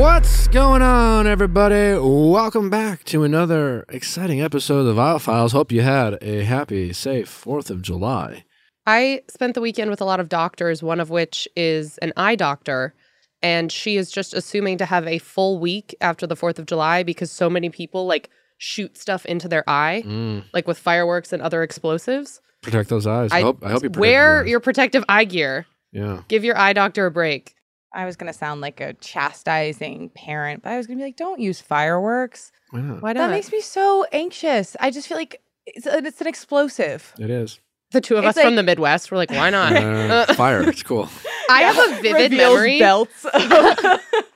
What's going on, everybody? Welcome back to another exciting episode of Viall Files. Hope you had a happy, safe 4th of July. I spent the weekend with a lot of doctors, one of which is an eye doctor. And she is just assuming to have a full week after the 4th of July because so many people like shoot stuff into their eye, Mm, like with fireworks and other explosives. protect those eyes. I, I- hope, I hope you protect Wear your your protective eye gear. Yeah. Give your eye doctor a break. I was gonna sound like a chastising parent, but I was gonna be like, "Don't use fireworks." Why not? Why That makes me so anxious. I just feel like it's, a, it's an explosive. It is. the two of It's us from the Midwest, we're like, why not? Uh, fire. It's cool. I have a vivid Reveals memory. Belts.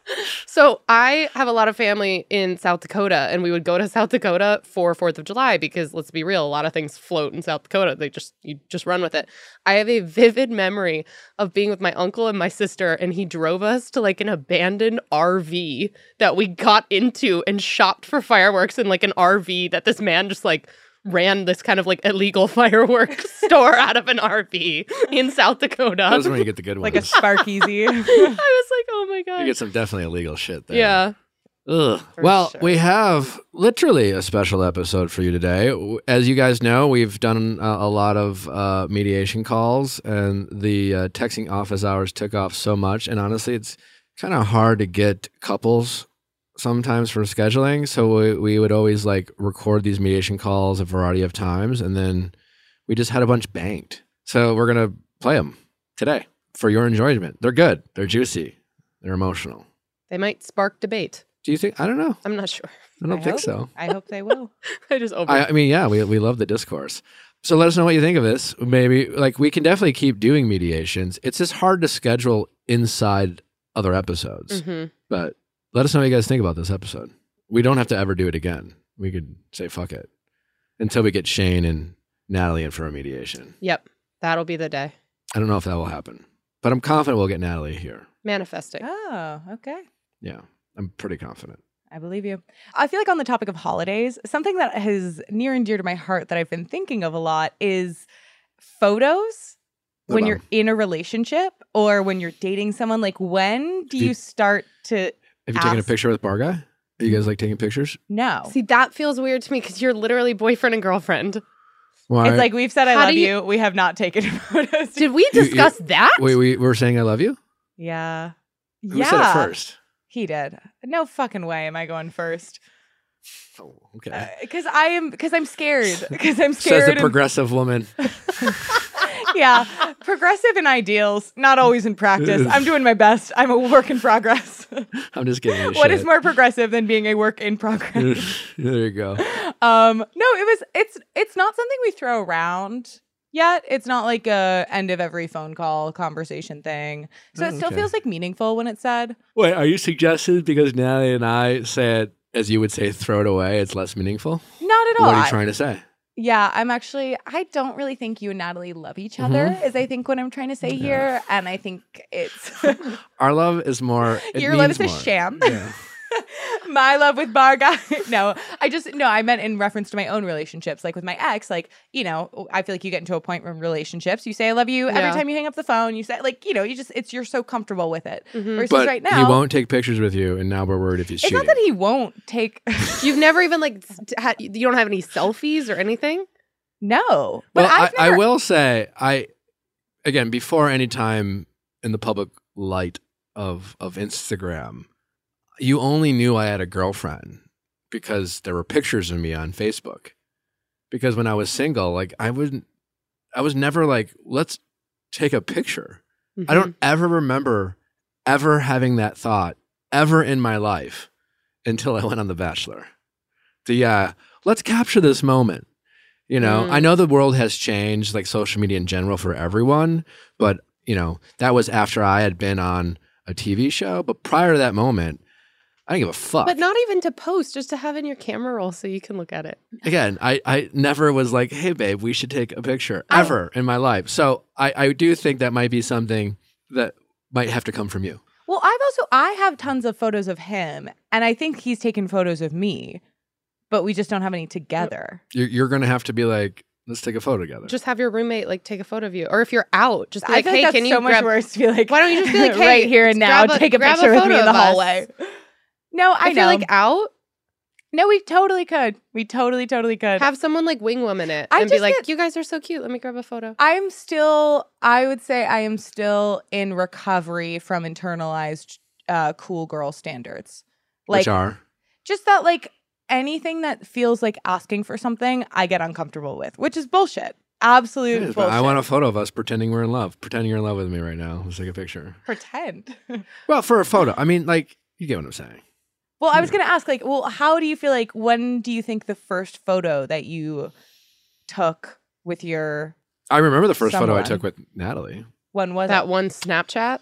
So I have a lot of family in South Dakota, and we would go to South Dakota for Fourth of July because let's be real, a lot of things float in South Dakota. They just you just run with it. I have a vivid memory of being with my uncle and my sister, and he drove us to like an abandoned RV that we got into and shopped for fireworks in like an RV that this man just like ran this kind of like illegal fireworks store out of an RV in South Dakota. Those are when you get the good ones. like a ones. Sparkeezy. I was like, oh my god. you get some definitely illegal shit there. Yeah. Ugh. For Well, sure. we have literally a special episode for you today. As you guys know, we've done uh, a lot of uh, mediation calls, and the uh, texting office hours took off so much. And honestly, it's kind of hard to get couples sometimes for scheduling. So we, we would always like record these mediation calls a variety of times, and then we just had a bunch banked. So we're gonna play them today for your enjoyment. They're good. They're juicy. They're emotional. They might spark debate. Do you think? I don't know. I'm not sure. I don't I think hope. so. I hope they will. I just over. I, I mean, yeah, we, we love the discourse. So let us know what you think of this. Maybe like we can definitely keep doing mediations. It's just hard to schedule inside other episodes. Mhm. But let us know what you guys think about this episode. We don't have to ever do it again. We could say fuck it until we get Shane and Natalie in for a mediation. Yep, that'll be the day. I don't know if that will happen, but I'm confident we'll get Natalie here. Manifesting. Oh, okay. Yeah, I'm pretty confident. I believe you. I feel like on the topic of holidays, something that is near and dear to my heart that I've been thinking of a lot is photos when wow. you're in a relationship or when you're dating someone. Like, when do Do- you start to Have you taken a picture with Bar Guy? Are you guys mm. like taking pictures? No. See, that feels weird to me because you're literally boyfriend and girlfriend. Why? It's like we've said I How do love you- you. We have not taken photos. Did we You- you- discuss that? wait, we were saying I love you. yeah. Who yeah. said it first? He did. No fucking way am I going first. Oh, okay. Uh, because I am because I'm scared. Because I'm Says scared. the and- progressive woman. yeah. Progressive in ideals, not always in practice. I'm doing my best. I'm a work in progress. I'm just kidding. what is more progressive than being a work in progress? there you go. um, no, it was it's it's not something we throw around yet. It's not like a end of every phone call conversation thing. So Oh, it still okay. feels like meaningful when it's said. Wait, are you suggesting because Natalie and I said, as you would say, throw it away, it's less meaningful? Not at all. What are you trying to say? Yeah, I'm actually. I don't really think you and Natalie love each other. Mhm. Is I think what I'm trying to say Yeah. here, and I think it's Our love is more. it your love is a sham. Yeah. my love with bar guy. no, I just no. I meant in reference to my own relationships, like with my ex. Like you know, I feel like you get into a point in relationships, you say I love you every Yeah. time you hang up the phone. You say like you know, you just it's you're so comfortable with it. Mhm. Versus But right now, he won't take pictures with you, and now we're worried if he's It's cheating. not that he won't take. You've never even like had, you don't have any selfies or anything. no, but well, I, I've I will say, I again before any time in the public light of of Instagram, you only knew I had a girlfriend because there were pictures of me on Facebook. Because when I was single, like I wouldn't, I was never like, let's take a picture. I Mm-hmm. don't ever remember ever having that thought ever in my life until I went on The Bachelor. The uh, let's capture this moment. You know, Mm. I know the world has changed, like social media in general for everyone, but you know that was after I had been on a TV show. But prior to that moment, I don't give a fuck. But not even to post, just to have in your camera roll so you can look at it. Again, I, I never was like, hey, babe, we should take a picture I- ever in my life. So I, I do think that might be something that might have to come from you. Well, I've also I have tons of photos of him, and I think he's taken photos of me, but we just don't have any together. You're, you're going to have to be like, let's take a photo together. Just have your roommate like take a photo of you, or if you're out, just be I like, feel "Hey, like that's can you so much grab?" worse to be like, Why don't you just be like, "Hey, right here and now, grab a- take a grab a picture with me in the of us." Hallway? No, I if you're like out, no, we totally could. We totally, totally could. have someone like wing woman it I and be just like, get- "You guys are so cute. Let me grab a photo." I'm still, I would say I am still in recovery from internalized uh, cool girl standards. Like, Which are just that, like, anything that feels like asking for something, I get uncomfortable with, which is bullshit. Absolute It is, but bullshit. I want a photo of us pretending we're in love. Pretending you're in love with me right now. Let's take a picture. pretend. Well, for a photo. I mean, like, you get what I'm saying. Well, I was hmm. going to ask, like, well, how do you feel like, when do you think the first photo that you took with your, I remember the first photo I took with Natalie. when was that it? one Snapchat.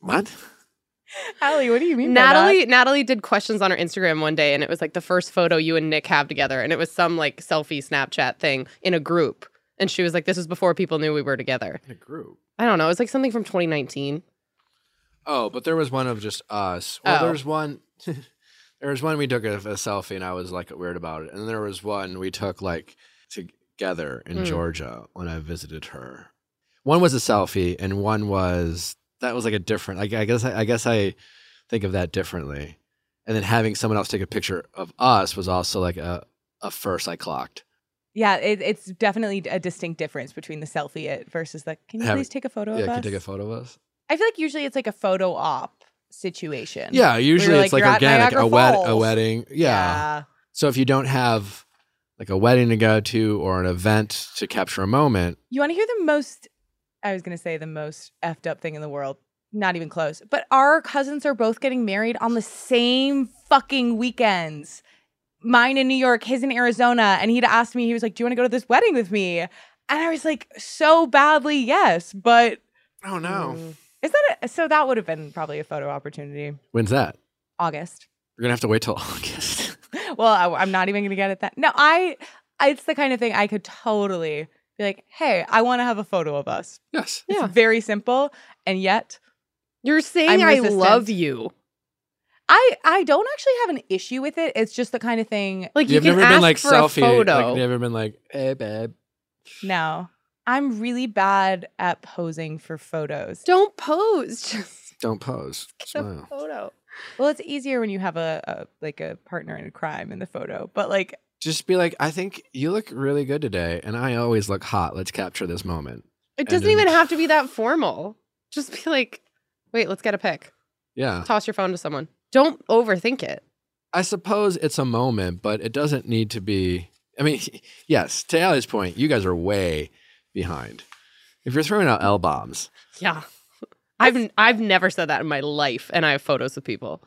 What? Allie, what do you mean? by that? Natalie Natalie did questions on her Instagram one day and it was like the first photo you and Nick have together and it was some like selfie Snapchat thing in a group and she was like this is before people knew we were together. In a group. I don't know, it was like something from 2019. Oh, but there was one of just us. Well, Oh. there's one. there was one we took a, a selfie, and I was like weird about it. And then there was one we took like together in Mm. Georgia when I visited her. One was a selfie, and one was that was like a different. Like I guess I, I guess I think of that differently. And then having someone else take a picture of us was also like a a first I clocked. Yeah, it, it's definitely a distinct difference between the selfie it versus the. Can you Have- please take a photo yeah, of can us? you take a photo of us? I feel like usually it's like a photo op situation. Yeah, usually like, it's like "You're organic. A wed a wedding. yeah. yeah. So if you don't have like a wedding to go to or an event to capture a moment, You want to hear the most? I was gonna say the most effed up thing in the world. Not even close. But our cousins are both getting married on the same fucking weekends. Mine in New York, his in Arizona, and he'd asked me. He was like, "Do you want to go to this wedding with me?" And I was like, "So badly, yes." But oh no, Mm. Is that a, so? That would have been probably a photo opportunity. when's that? August. You're gonna have to wait till August. well, I, am not even going to get it that. No, I, I. It's the kind of thing I could totally be like, "Hey, I want to have a photo of us." yes. Yeah. Very simple, and yet You're saying I'm I resistant. love you. I I don't actually have an issue with it. It's just the kind of thing. Like you You've can never ask been like for selfie. a. Like, you've never been like, hey babe. No, I'm really bad at posing for photos. Don't pose. Just Don't pose. get a Smile. photo. Well, it's easier when you have a, a like a partner in a crime in the photo. But like, Just be like, I think you look really good today, and I always look hot. Let's capture this moment. It doesn't then- even have to be that formal. Just be like, wait, let's get a pic. Yeah. Toss your phone to someone. Don't overthink it. I suppose it's a moment, but it doesn't need to be. I mean, yes, to Allie's point, you guys are way behind. If you're throwing out L bombs, Yeah. I've I've never said that in my life, and I have photos of people.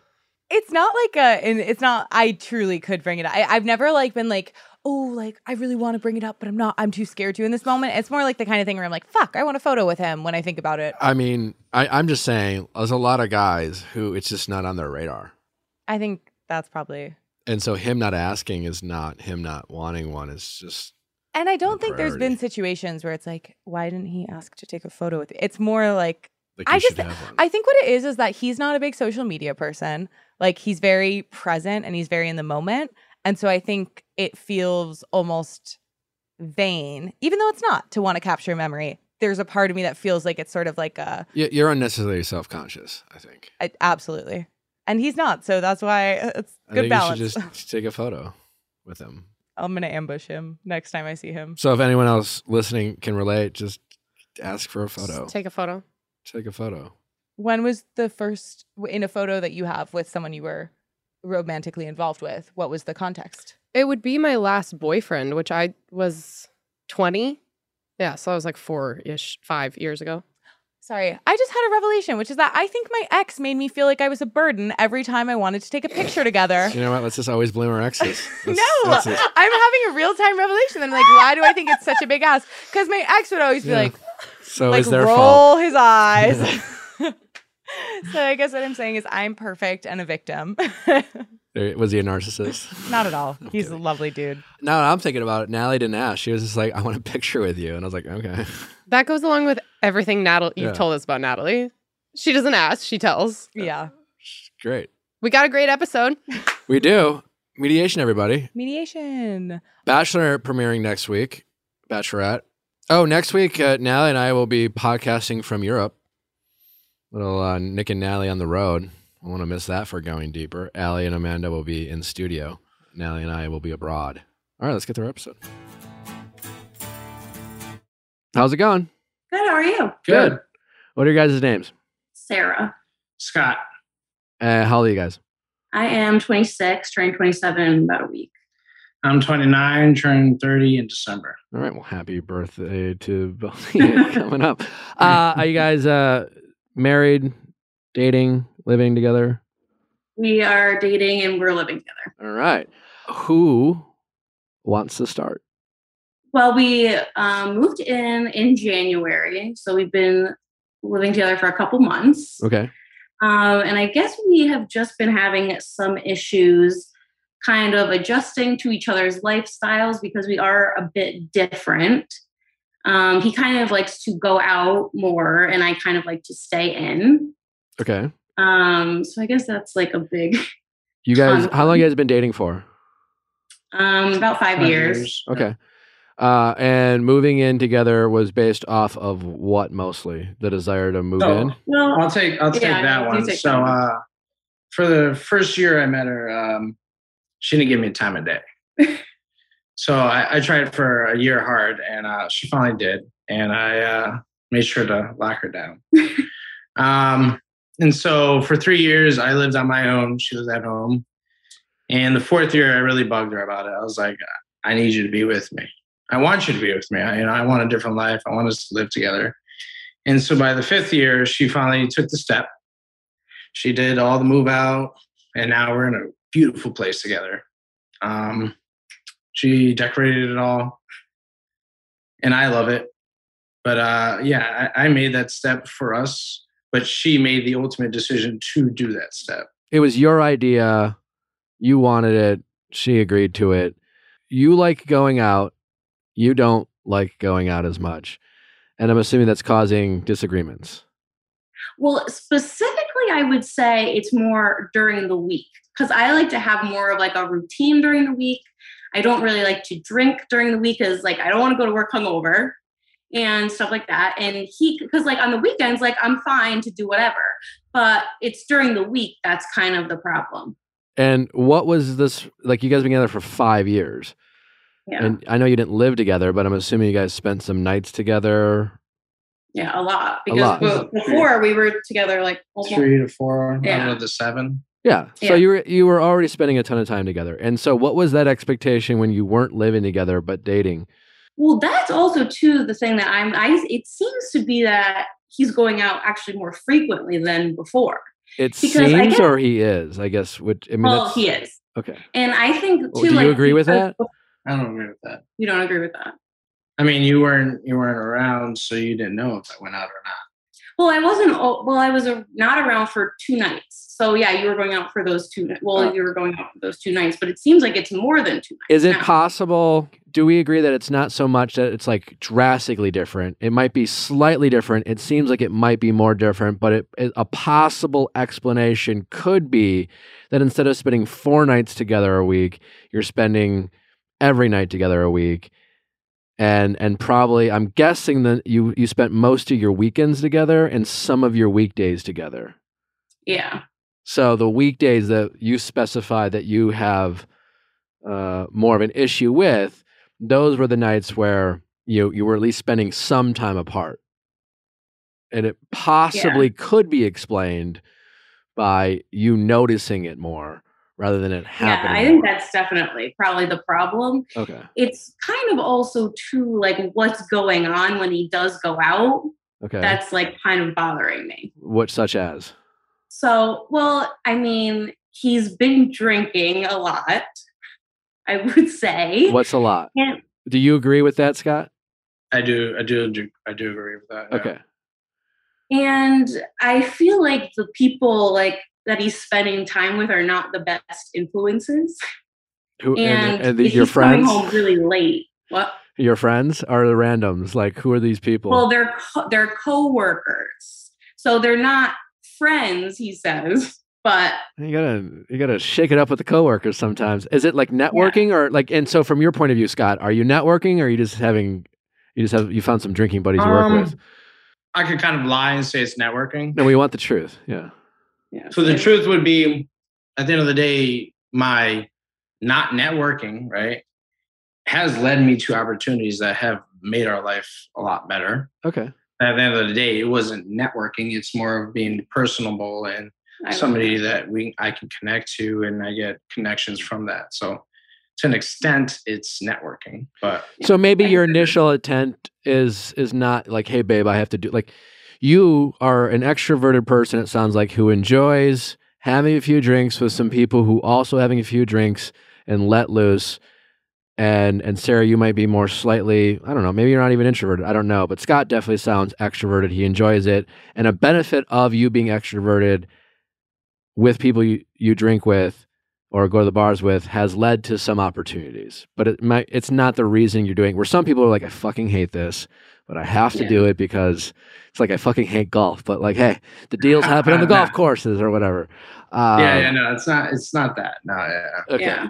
it's not like a. And it's not. I truly could bring it up. I, I've never like been like, oh, like I really want to bring it up, but I'm not. I'm too scared to in this moment. It's more like the kind of thing where I'm like, fuck, I want a photo with him when I think about it. I mean, I, I'm just saying, there's a lot of guys who it's just not on their radar. I think that's probably. And so him not asking is not him not wanting one. It's just And I don't think there's been situations where it's like, why didn't he ask to take a photo with you? It's more like like I just- should have one. I think what it is is that he's not a big social media person. Like he's very present and he's very in the moment. And so I think it feels almost vain, even though it's not to want to capture a memory. There's a part of me that feels like it's sort of like a, Y- You're unnecessarily self conscious, I think. a absolutely. And he's not. So that's why uh, it's I good balance. you should just take a photo with him. I'm going to ambush him next time I see him. So if anyone else listening can relate, just ask for a photo. Just take a photo. Take a photo. When was the first in a photo that you have with someone you were romantically involved with? What was the context? It would be my last boyfriend, which I was 20. Yeah, so I was like four ish, five years ago. Sorry, I just had a revelation, which is that I think my ex made me feel like I was a burden every time I wanted to take a picture together. You know what? Let's just always blame our exes. That's- no, that's. I'm having a real time revelation. I'm like, why do I think it's such a big ass? Because my ex would always be Yeah. like, So like it's their roll fault. his eyes. so I guess what I'm saying is I'm perfect and a victim. There- Was he a narcissist? Not at all. He's a lovely dude. Now I'm thinking about it, Natalie didn't ask. She was just like, I want a picture with you. And I was like, okay. That goes along with everything Natalie you've Yeah. told us about Natalie. She doesn't ask, she tells. Yeah. Great. We got a great episode. We do. Mediation, everybody. Mediation. Bachelor premiering next week. Bachelorette. Oh, next week, uh, Natalie and I will be podcasting from Europe. Little uh, Nick and Natalie on the road. I want to miss that for going deeper. Allie and Amanda will be in studio. Nally and I will be abroad. All right, let's get through our episode. How's it going? Good. How are you? Good. What are your guys' names? Sarah. Scott. Uh, how old are you guys? I am 26, turning 27 in about a week. I'm 29, turning 30 in December. All right. Well, happy birthday to both of you coming up. Uh, are you guys uh, married, dating, living together? We are dating and we're living together. All right. Who wants to start? Well, we um, moved in in January, so we've been living together for a couple months. Okay. Um, and I guess we have just been having some issues kind of adjusting to each other's lifestyles because we are a bit different. Um, he kind of likes to go out more, and I kind of like to stay in. Okay. Um, so I guess that's like a big, You guys, how long you guys been dating for? um, about five, Five years. Okay. Uh, and moving in together was based off of what mostly? The desire to move So, in? Well, I'll take I'll take Yeah, that one. take so that one. uh for the first year I met her, um, she didn't give me time of day. so I, I tried for a year hard and uh, she finally did. And I uh, made sure to lock her down. um, and so for three years I lived on my own. She was at home. And the fourth year I really bugged her about it. I was like, I need you to be with me. I want you to be with me. I, you know, I want a different life. I want us to live together. And so by the fifth year, she finally took the step. She did all the move out, and now we're in a beautiful place together. Um, she decorated it all, and I love it. But uh, yeah, I, I made that step for us, but she made the ultimate decision to do that step. It was your idea. You wanted it. She agreed to it. You like going out. You don't like going out as much. And I'm assuming that's causing disagreements. well, specifically, I would say it's more during the week because I like to have more of like a routine during the week. I don't really like to drink during the week because like I don't want to go to work hungover and stuff like that. And he, because like on the weekends, like I'm fine to do whatever, but it's during the week that's kind of the problem. And what was this like? You guys been together for five years. Yeah, And I know you didn't live together, but I'm assuming you guys spent some nights together. yeah, a lot A because lot. be- before we were together like almost, Three to four Yeah. out of the seven. Yeah. So Yeah. you were you were already spending a ton of time together. And so what was that expectation when you weren't living together but dating? Well, that's also too the thing that I'm. I it seems to be that he's going out actually more frequently than before. It Because I seems guess- or he is, I guess. Which I mean, well, he is, okay. and I think too. Well, do you like, agree with that? I don't agree with that. You don't agree with that? I mean, you weren't you weren't around, so you didn't know if I went out or not. Well, I wasn't. Well, I was not around for two nights. So yeah, you were going out for those two. Well, Oh. you were going out for those two nights, but it seems like it's more than two nights. Is it now. possible? Do we agree that it's not so much that it's like drastically different? It might be slightly different. It seems like it might be more different, but it, it, a possible explanation could be that instead of spending four nights together a week, you're spending every night together a week. And and probably I'm guessing that you you spent most of your weekends together and some of your weekdays together. Yeah. So the weekdays that you specify that you have uh, more of an issue with, those were the nights where you you were at least spending some time apart, and it possibly could be explained by you noticing it more rather than it happening. Yeah. I think more. that's definitely probably the problem. okay. It's kind of also too like what's going on when he does go out. Okay. That's like kind of bothering me. what such as? So, well, I mean, he's been drinking a lot, I would say. What's a lot? And Do you agree with that, Scott? I do, I do, do I do agree with that. yeah. Okay. and I feel like the people like that he's spending time with are not the best influences. Who And, and, and these your he's coming friends? home really late. What? Your friends are the randoms? Like who are these people? Well, they're co- they're coworkers, so they're not friends. He says, but You gotta you gotta shake it up with the coworkers sometimes. Is it like networking or like and so from your point of view, Scott, are you networking or are you just having you just have you found some drinking buddies you work Um, with? I could kind of lie and say it's networking. No, we want the truth. Yeah. Yeah. So the truth would be, at the end of the day, my not networking, right, has led me to opportunities that have made our life a lot better. Okay. At the end of the day, it wasn't networking; it's more of being personable and I somebody that. that we I can connect to, and I get connections from that. So, to an extent, it's networking, but So maybe I your initial intent is is not like, hey babe, I have to do like you are an extroverted person, it sounds like, who enjoys having a few drinks with some people who also having a few drinks and let loose. And and Sarah, you might be more slightly, I don't know, maybe you're not even introverted. I don't know. But Scott definitely sounds extroverted. He enjoys it. And a benefit of you being extroverted with people you, you drink with or go to the bars with has led to some opportunities. But it might it's not the reason you're doing where some people are like, I fucking hate this, but I have to Yeah. do it because it's like I fucking hate golf. But like, hey, the deals happen on the golf courses or whatever. Um, yeah, yeah, no, it's not. It's not that. No, yeah. Okay. Yeah.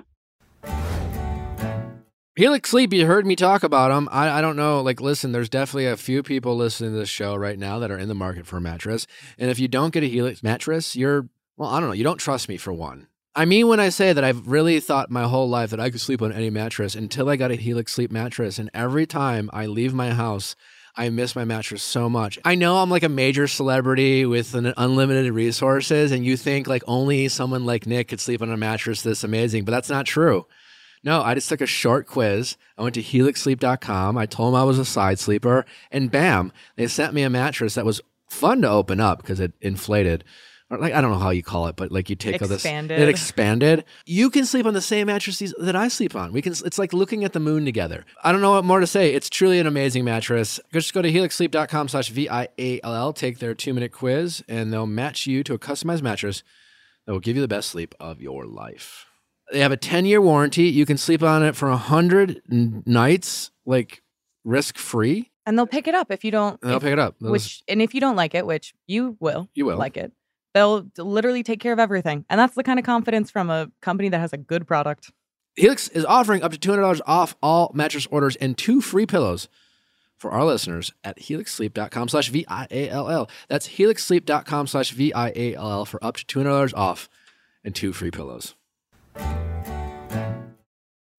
Helix Sleep, you heard me talk about them. I, I don't know. Like, listen, there's definitely a few people listening to this show right now that are in the market for a mattress. And if you don't get a Helix mattress, you're, well, I don't know. You don't trust me for one. I mean, when I say that I've really thought my whole life that I could sleep on any mattress until I got a Helix Sleep mattress. And every time I leave my house, I miss my mattress so much. I know I'm like a major celebrity with an unlimited resources, and you think like only someone like Nick could sleep on a mattress this amazing, but that's not true. No, I just took a short quiz. I went to helixsleep.com. I told them I was a side sleeper, and bam, they sent me a mattress that was fun to open up because it inflated. Or like I don't know how you call it, but like you take all this it expanded. You can sleep on the same mattresses that I sleep on. We can it's like looking at the moon together. I don't know what more to say. It's truly an amazing mattress. Just go to helixsleep.com slash V-I-A-L-L, take their two-minute quiz, and they'll match you to a customized mattress that will give you the best sleep of your life. They have a 10 year warranty. You can sleep on it for 100 n- nights, like risk free, And they'll pick it up if you don't. and they'll if- pick it up. Which and if you don't like it, which you will, you will. like it, they'll literally take care of everything. And that's the kind of confidence from a company that has a good product. Helix is offering up to $200 off all mattress orders and two free pillows for our listeners at helixsleep.com slash V-I-A-L-L. That's helixsleep.com slash V-I-A-L-L for up to $200 off and two free pillows.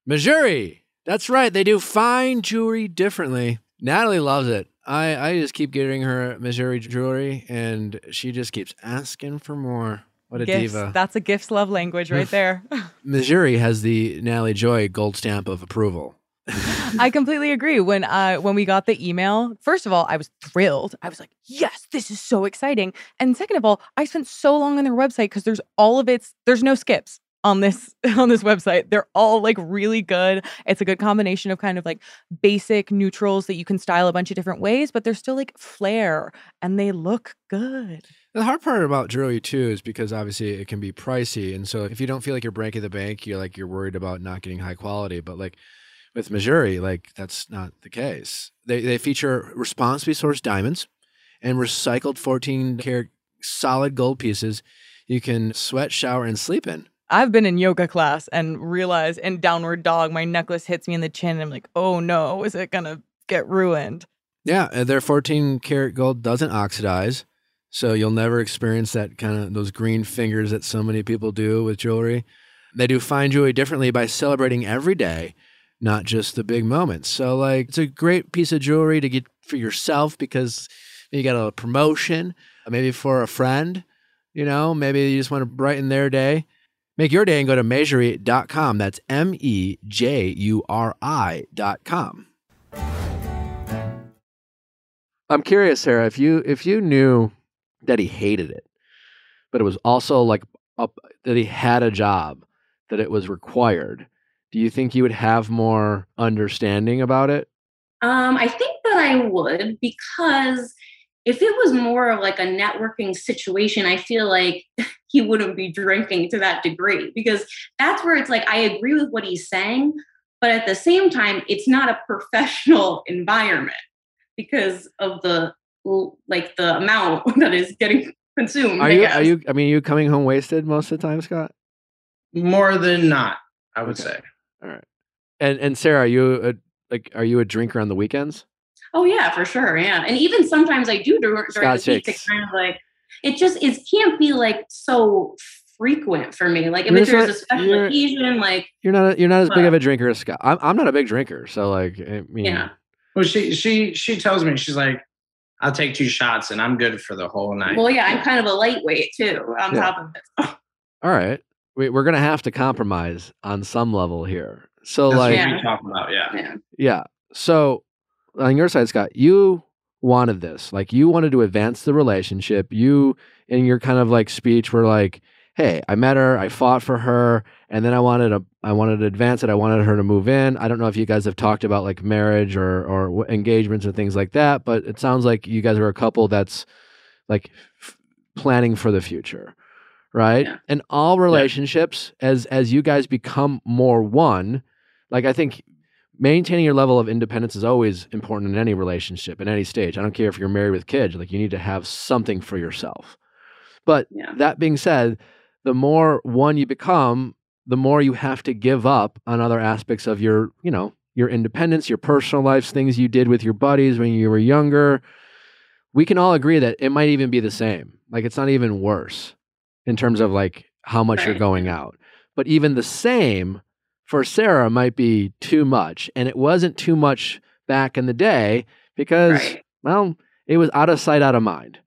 Mejuri. That's right. They do fine jewelry differently. Natalie loves it. I, I just keep getting her Mejuri jewelry, and she just keeps asking for more. What a Gifts. diva. That's a gifts love language right there. Mejuri has the Natalie Joy gold stamp of approval. I completely agree. When uh when we got the email, first of all, I was thrilled. I was like, "Yes, this is so exciting." And second of all, I spent so long on their website because there's all of its there's no skips on this on this website. They're all like really good. It's a good combination of kind of like basic neutrals that you can style a bunch of different ways, but they're still like flair and they look good. The hard part about jewelry too is because obviously it can be pricey, and so if you don't feel like you're breaking the bank, you're like you're worried about not getting high quality. But like with Mejuri, like that's not the case. They they feature responsibly sourced diamonds and recycled 14 karat solid gold pieces. You can sweat, shower, and sleep in. I've been in yoga class and realize in downward dog, my necklace hits me in the chin. And I'm like, oh no, is it gonna get ruined? Yeah, uh, their 14 karat gold doesn't oxidize, so you'll never experience that kind of those green fingers that so many people do with jewelry. They do fine jewelry differently by celebrating every day, not just the big moments. So like it's a great piece of jewelry to get for yourself because you got a promotion, maybe for a friend, you know, maybe you just want to brighten their day. Make your day and go to mejuri.com. That's M E J U R I.com. I'm curious, Sarah, if you if you knew that he hated it, but it was also like up, that he had a job, that it was required, do you think you would have more understanding about it? Um, I think that I would because if it was more of like a networking situation, I feel like he wouldn't be drinking to that degree because that's where it's like I agree with what he's saying, but at the same time, it's not a professional environment because of the like the amount that is getting consumed. Are I you guess. are you I mean, are you coming home wasted most of the time, Scott? More than not, I would Okay. say. All right. And and Sarah, are you a, like are you a drinker on the weekends? Oh yeah, for sure. Yeah, and even sometimes I do dur- during Scott the week to kind of like it just it can't be like so frequent for me. Like if You're there's just a not- special you're- occasion, like You're not a, you're not as big of a drinker as Scott. I'm I'm not a big drinker, so like I mean, Yeah. Well, she she she tells me she's like, I'll take two shots and I'm good for the whole night. well, yeah, I'm kind of a lightweight too. On Yeah. top of it, all right, we, we're gonna have to compromise on some level here. So That's like what Yeah. we talk about. Yeah. yeah, Yeah. So on your side, Scott, you wanted this. Like you wanted to advance the relationship. You in your kind of like speech were like, "Hey, I met her. I fought for her, and then I wanted to. I wanted to advance it. I wanted her to move in. I don't know if you guys have talked about like marriage or or engagements and things like that, but it sounds like you guys are a couple that's like f- planning for the future." Right? Yeah. And all relationships as as you guys become more one, like I think maintaining your level of independence is always important in any relationship in any stage. I don't care if you're married with kids like you need to have something for yourself. But Yeah. that being said the more one you become the more you have to give up on other aspects of your you know your independence your personal lives things you did with your buddies when you were younger. We can all agree that it might even be the same. Like it's not even worse in terms of like how much you're going out. But even the same for Sarah might be too much. And it wasn't too much back in the day because, right. well, it was out of sight, out of mind.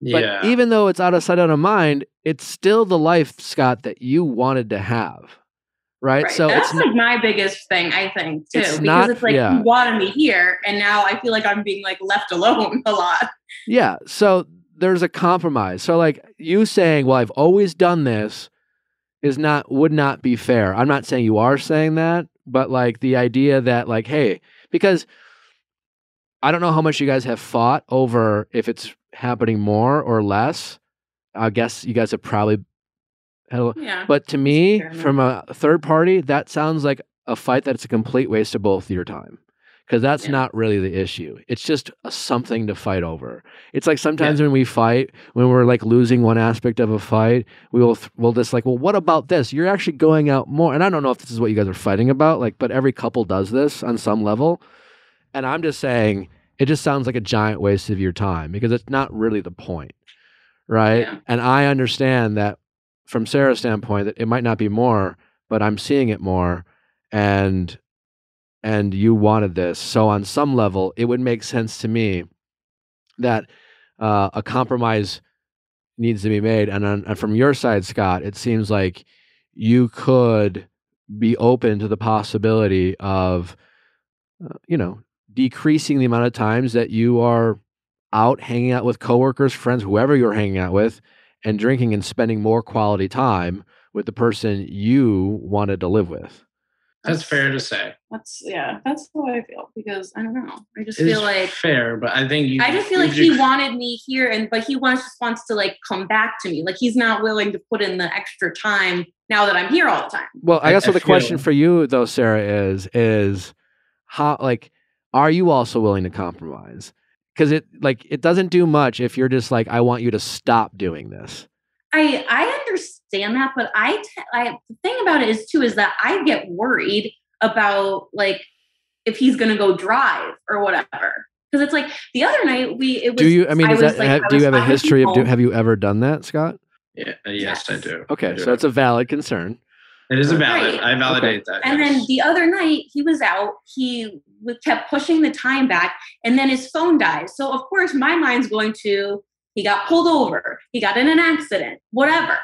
But Yeah. even though it's out of sight, out of mind, it's still the life, Scott, that you wanted to have. Right. Right. So that's it's like my biggest thing, I think, too, It's because not- it's like yeah. you wanted me here, and now I feel like I'm being like left alone a lot. yeah. So there's a compromise. So like you saying, well, I've always done this is not, would not be fair. I'm not saying you are saying that, but like the idea that like, hey, because I don't know how much you guys have fought over if it's happening more or less. I guess you guys have probably had a, Yeah. but to me, from a third party, that sounds like a fight that's a complete waste of both your time. Because that's Yeah. not really the issue. It's just something to fight over. It's like sometimes when we fight, when we're like losing one aspect of a fight, we will th- we'll just like, well, what about this? You're actually going out more. And I don't know if this is what you guys are fighting about, like, but every couple does this on some level. And I'm just saying, it just sounds like a giant waste of your time because it's not really the point, right? Yeah. And I understand that from Sarah's standpoint that it might not be more, but I'm seeing it more, and and you wanted this. So on some level, it would make sense to me that uh, a compromise needs to be made. And, and from your side, Scott, it seems like you could be open to the possibility of, uh, you know, decreasing the amount of times that you are out hanging out with coworkers, friends, whoever you're hanging out with, and drinking and spending more quality time with the person you wanted to live with. That's fair to say. That's yeah. That's how I feel because I don't know. I just It is feel like fair, but I think you. I just feel like he wanted me here, and but he wants just wants to like come back to me. Like he's not willing to put in the extra time now that I'm here all the time. Well, I I- guess I what the question for you though, Sarah, is is how like are you also willing to compromise? Because it like it doesn't do much if you're just like I want you to stop doing this. I I understand that, but I t- I the thing about it is too is that I get worried about like if he's gonna go drive or whatever. Because it's like the other night we it was. do you? I mean, I is that like, have, I do you have a finding history of do, have you ever done that, Scott? Yeah, uh, yes, I do. Okay, I do. so it's a valid concern. it is a valid. Right. I validate that. And yes. then the other night he was out, he w- kept pushing the time back, and then his phone died. So of course my mind's going to he got pulled over, he got in an accident, whatever.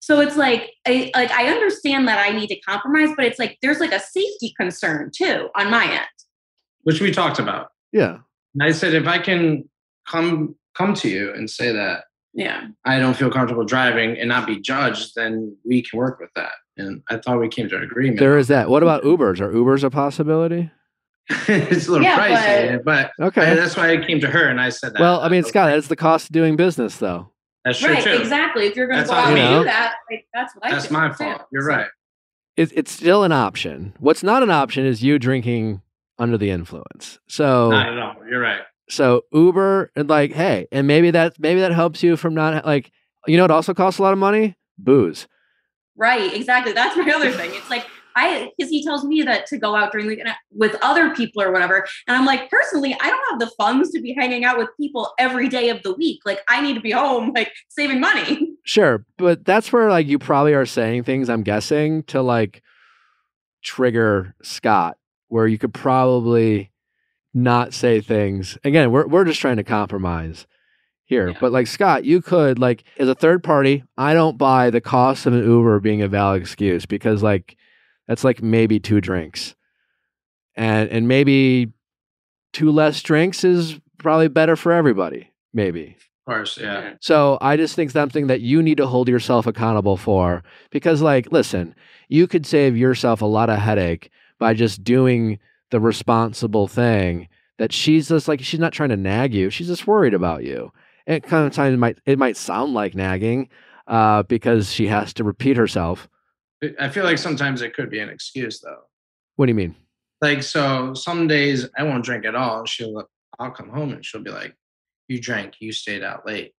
So it's like I like I understand that I need to compromise, but it's like there's like a safety concern too on my end. which we talked about. Yeah. And I said if I can come come to you and say that Yeah. I don't feel comfortable driving and not be judged, then we can work with that. And I thought we came to an agreement. There is that. What about Ubers? Are Ubers a possibility? it's a little Yeah, pricey, but, Okay. that's why I came to her and I said that. Well, I mean, That's Scott, that's the cost of doing business, though. That's true right, too. exactly. If you're gonna That's go all out and mean. do that, like that's what I That's feel my too. fault. You're right. It, it's still an option. What's not an option is you drinking under the influence. So Not at all. You're right. So Uber and like, hey, and maybe that maybe that helps you from not like, you know, it also costs a lot of money. Booze. Right, exactly. That's my other thing. It's like I because he tells me that to go out during the with other people or whatever. And I'm like, personally, I don't have the funds to be hanging out with people every day of the week. Like I need to be home, like saving money. Sure, but that's where like you probably are saying things. I'm guessing to like trigger Scott, where you could probably not say things. Again, we're we're just trying to compromise here. Yeah. But like Scott, you could like as a third party, I don't buy the cost of an Uber being a valid excuse because like that's like maybe two drinks. And and maybe two less drinks is probably better for everybody, maybe. Of course, yeah. So I just think something that you need to hold yourself accountable for because like listen, you could save yourself a lot of headache by just doing the responsible thing that she's just like she's not trying to nag you, she's just worried about you. And it kind of times might it might sound like nagging uh, because she has to repeat herself. I feel like sometimes it could be an excuse though. What do you mean? Like so some days I won't drink at all. She'll I'll come home and she'll be like, You drank, you stayed out late.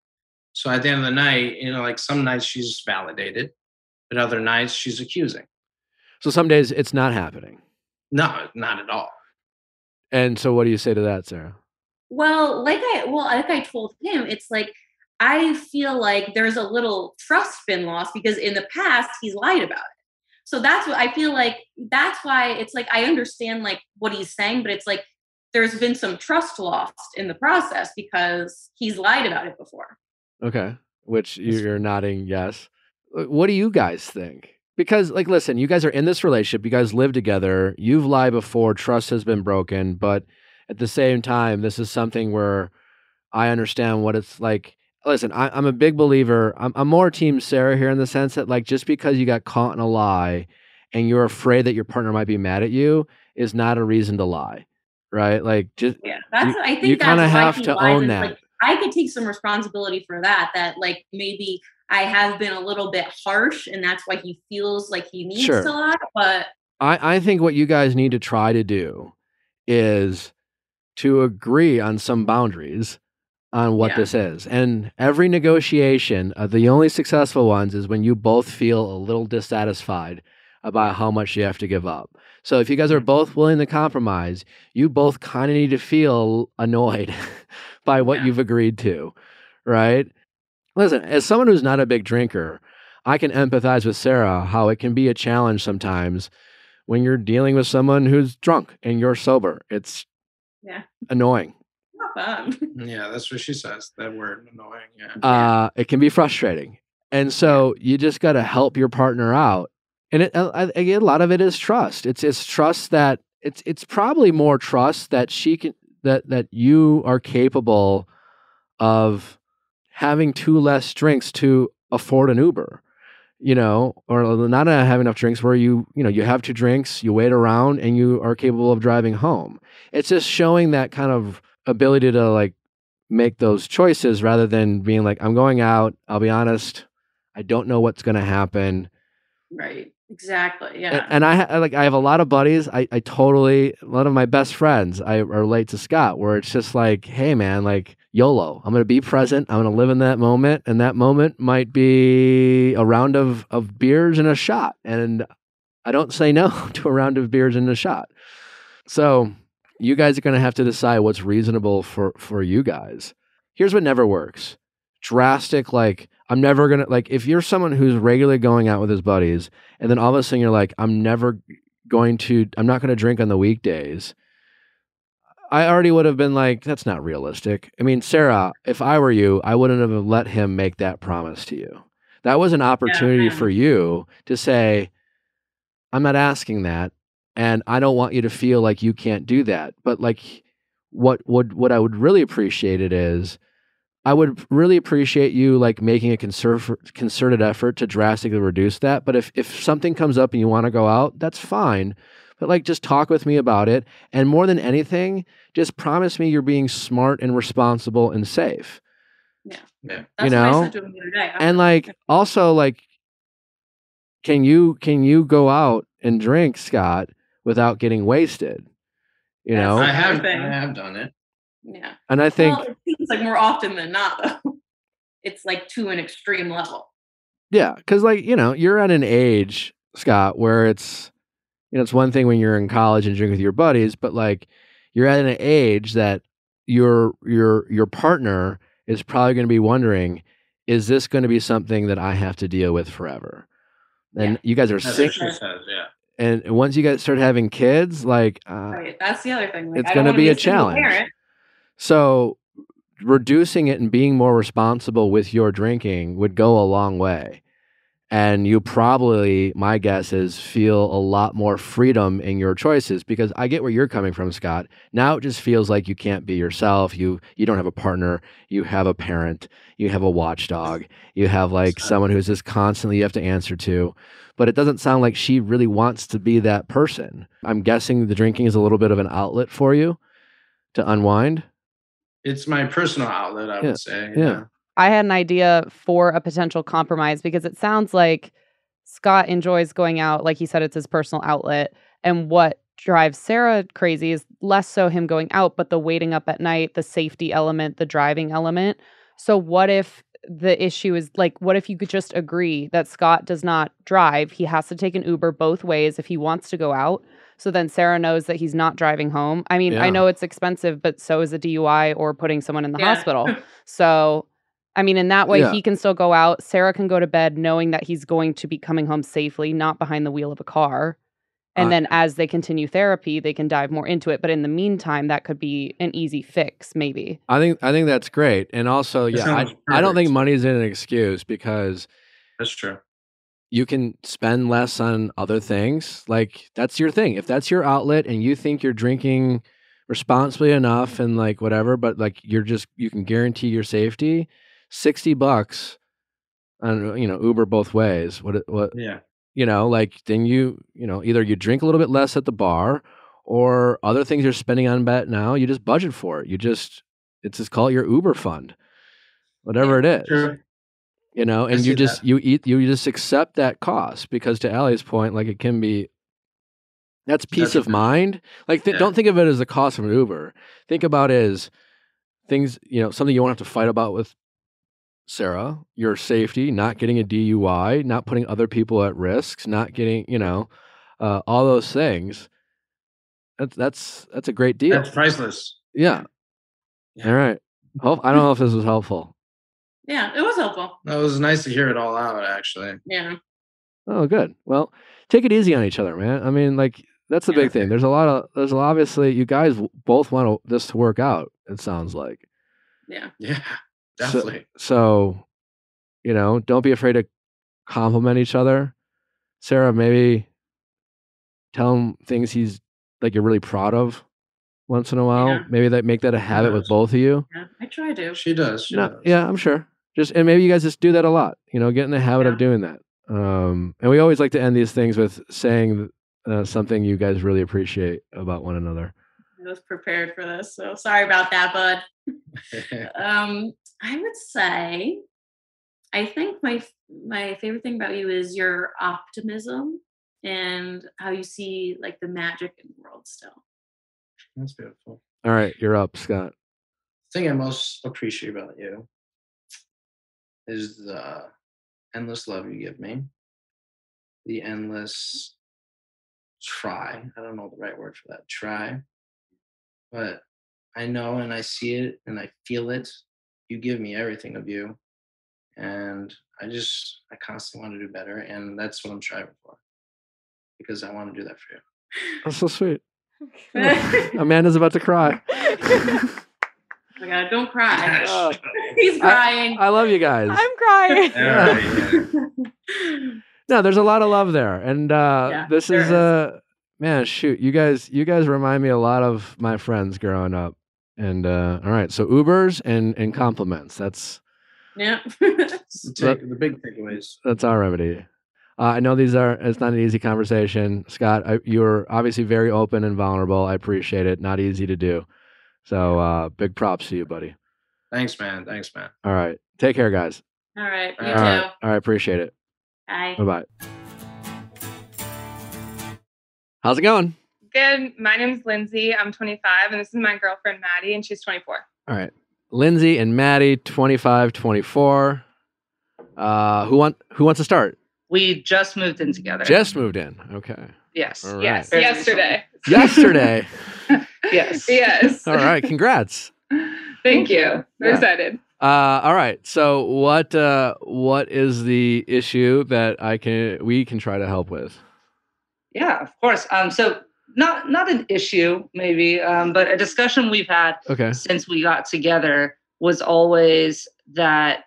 So at the end of the night, you know, like some nights she's validated, but other nights she's accusing. So some days it's not happening. No, not at all. And so what do you say to that, Sarah? Well, like I well, like I told him, it's like I feel like there's a little trust been lost because in the past he's lied about it. So that's what I feel like that's why it's like I understand like what he's saying, but it's like there's been some trust lost in the process because he's lied about it before. Okay. Which you- you're nodding yes. Uh, What do you guys think? Because, like, listen, you guys are in this relationship. You guys live together. You've lied before. Trust has been broken. But at the same time, this is something where I understand what it's like. Listen, I, I'm a big believer. I'm, I'm more team Sarah here in the sense that, like, just because you got caught in a lie and you're afraid that your partner might be mad at you is not a reason to lie. Right? Like, just Yeah. That's You- I think you that's kinda have to own that. Like, I could take some responsibility for that, that like maybe I have been a little bit harsh and that's why he feels like he needs Sure. to lie. But I, I think what you guys need to try to do is to agree on some boundaries on what Yeah. this is. And every negotiation, uh, the only successful ones is when you both feel a little dissatisfied about how much you have to give up. So if you guys are both willing to compromise, you both kind of need to feel annoyed by what Yeah. you've agreed to, right? Listen, as someone who's not a big drinker, I can empathize with Sarah how it can be a challenge sometimes when you're dealing with someone who's drunk and you're sober. It's Yeah. annoying. Not fun. Yeah, that's what she says. That word annoying. Yeah. Uh, it can be frustrating. And so you just got to help your partner out. And it, uh, I, again, a lot of it is trust. It's it's trust that it's it's probably more trust that she can that that you are capable of having two less drinks to afford an Uber, you know, or not have enough drinks where you you know you have two drinks, you wait around, and you are capable of driving home. It's just showing that kind of ability to like make those choices rather than being like, I'm going out. I'll be honest, I don't know what's going to happen. right. Exactly. Yeah. And I ha- like I have a lot of buddies. I, I totally a lot of my best friends. I relate to Scott, where it's just like, hey man, like YOLO. I'm gonna be present. I'm gonna live in that moment, and that moment might be a round of of beers and a shot. And I don't say no to a round of beers and a shot. So you guys are gonna have to decide what's reasonable for for you guys. Here's what never works: drastic like. I'm never gonna like if you're someone who's regularly going out with his buddies and then all of a sudden you're like, I'm never going to, I'm not going to drink on the weekdays. I already would have been like, that's not realistic. I mean, Sarah, if I were you, I wouldn't have let him make that promise to you. That was an opportunity yeah. for you to say, I'm not asking that. And I don't want you to feel like you can't do that. But like, what would what I would really appreciate it is I would really appreciate you like making a concer- concerted effort to drastically reduce that. But if if something comes up and you want to go out, that's fine. But like just talk with me about it. And more than anything, just promise me you're being smart and responsible and safe. That's you what know, I said to him the other day. And like also like can you can you go out and drink, Scott, without getting wasted? You That's know? I have Thing. I have done it. yeah. and I think well, it seems like more often than not, though. It's like to an extreme level. Yeah, because like you know, you're at an age, Scott, where it's you know, it's one thing when you're in college and drink with your buddies, but like you're at an age that your your your partner is probably going to be wondering, is this going to be something that I have to deal with forever? And Yeah. you guys are That's sick. says. Yeah. And once you guys start having kids, like, uh, Right. That's the other thing. Like, It's gonna wanna be a challenge. parent. so reducing it and being more responsible with your drinking would go a long way. And you probably, my guess is, feel a lot more freedom in your choices because I get where you're coming from, Scott. Now it just feels like you can't be yourself. You you don't have a partner. You have a parent. You have a watchdog. You have like someone who's just constantly you have to answer to. But it doesn't sound like she really wants to be that person. I'm guessing the drinking is a little bit of an outlet for you to unwind. It's my personal outlet, I Yeah. would say. Yeah. I had an idea for a potential compromise because it sounds like Scott enjoys going out. Like he said, it's his personal outlet. And what drives Sarah crazy is less so him going out, but the waiting up at night, the safety element, the driving element. So, what if the issue is like, what if you could just agree that Scott does not drive? He has to take an Uber both ways if he wants to go out. So then Sarah knows that he's not driving home. I mean, I know it's expensive, but so is a DUI or putting someone in the Yeah. hospital. So, I mean, in that way, Yeah. he can still go out. Sarah can go to bed knowing that he's going to be coming home safely, not behind the wheel of a car. And Uh, then as they continue therapy, they can dive more into it. But in the meantime, that could be an easy fix, maybe. I think I think that's great. And also, That yeah, I, I don't think perfect. money is an excuse because That's true. you can spend less on other things. Like that's your thing. If that's your outlet and you think you're drinking responsibly enough and like whatever, but like you're just you can guarantee your safety, sixty bucks on uh, you know Uber both ways. What it- what Yeah. you know like then you you know either you drink a little bit less at the bar or other things you're spending on bet now you just budget for it. You just it's just call it your Uber fund, whatever it is True. you know and you just that. you eat you just accept that cost because to Allie's point like it can be that's peace That's of true. mind like th- Yeah. don't think of it as the cost of an uber think about it as things you know something you won't have to fight about with sarah your safety not getting a dui not putting other people at risks not getting you know uh, all those things that's that's that's a great deal That's priceless. yeah. Yeah. all right Hope, i don't know if this was helpful Yeah, it was helpful. That was nice to hear it all out, actually. Yeah. Oh, good. Well, take it easy on each other, man. I mean, like that's the Yeah. big thing. There's a lot of there's obviously you guys both want this to work out. It sounds like Yeah. Yeah, So- definitely. so. You know, don't be afraid to compliment each other. Sarah, maybe tell him things he's like you're really proud of once in a while. Yeah. Maybe that make that a habit with both of you. Yeah. I try to. she does. She No, does. yeah, I'm sure. Just and maybe you guys just do that a lot. You know, get in the habit Yeah. of doing that. Um, and we always like to end these things with saying uh, something you guys really appreciate about one another. I was prepared for this, so sorry about that, bud. Um, I would say, I think my my favorite thing about you is your optimism and how you see like the magic in the world still. That's beautiful. All right, you're up, Scott. The thing I most appreciate about you is the endless love you give me, the endless try. I don't know the right word for that. Try. But I know and I see it and I feel it. You give me everything of you. And I just, I constantly want to do better. And that's what I'm striving for because I want to do that for you. That's so sweet. Amanda's about to cry. oh my god, don't cry. Oh, He's crying. I love you guys. I'm crying. Yeah. no, there's a lot of love there, and uh, Yeah, this there is is. Man, shoot, you guys, you guys remind me a lot of my friends growing up. And uh, all right, so Ubers and and compliments. That's yeah. the, take, the big takeaways. that's our remedy. Uh, I know these are. It's not an easy conversation, Scott. I, you're obviously very open and vulnerable. I appreciate it. Not easy to do. So uh, big props to you, buddy. Thanks, man. Thanks, man. All right, take care, guys. All right. You All All too. right, all right, appreciate it. Bye. Bye bye. How's it going? Good. My name's Lindsay. I'm 25, and this is my girlfriend Maddie, and she's 24. All right, Lindsay and Maddie, 25, 24. Uh, who want who wants to start? We just moved in together. Just moved in. Okay. Yes. All right. Yes, Very yesterday. Yesterday. Yes. Yes. All right. Congrats. Thank you. We're Yeah. excited. Uh, all right. So what uh, what is the issue that I can we can try to help with? Yeah, of course. Um, so not not an issue, maybe, um, but a discussion we've had Okay. since we got together was always that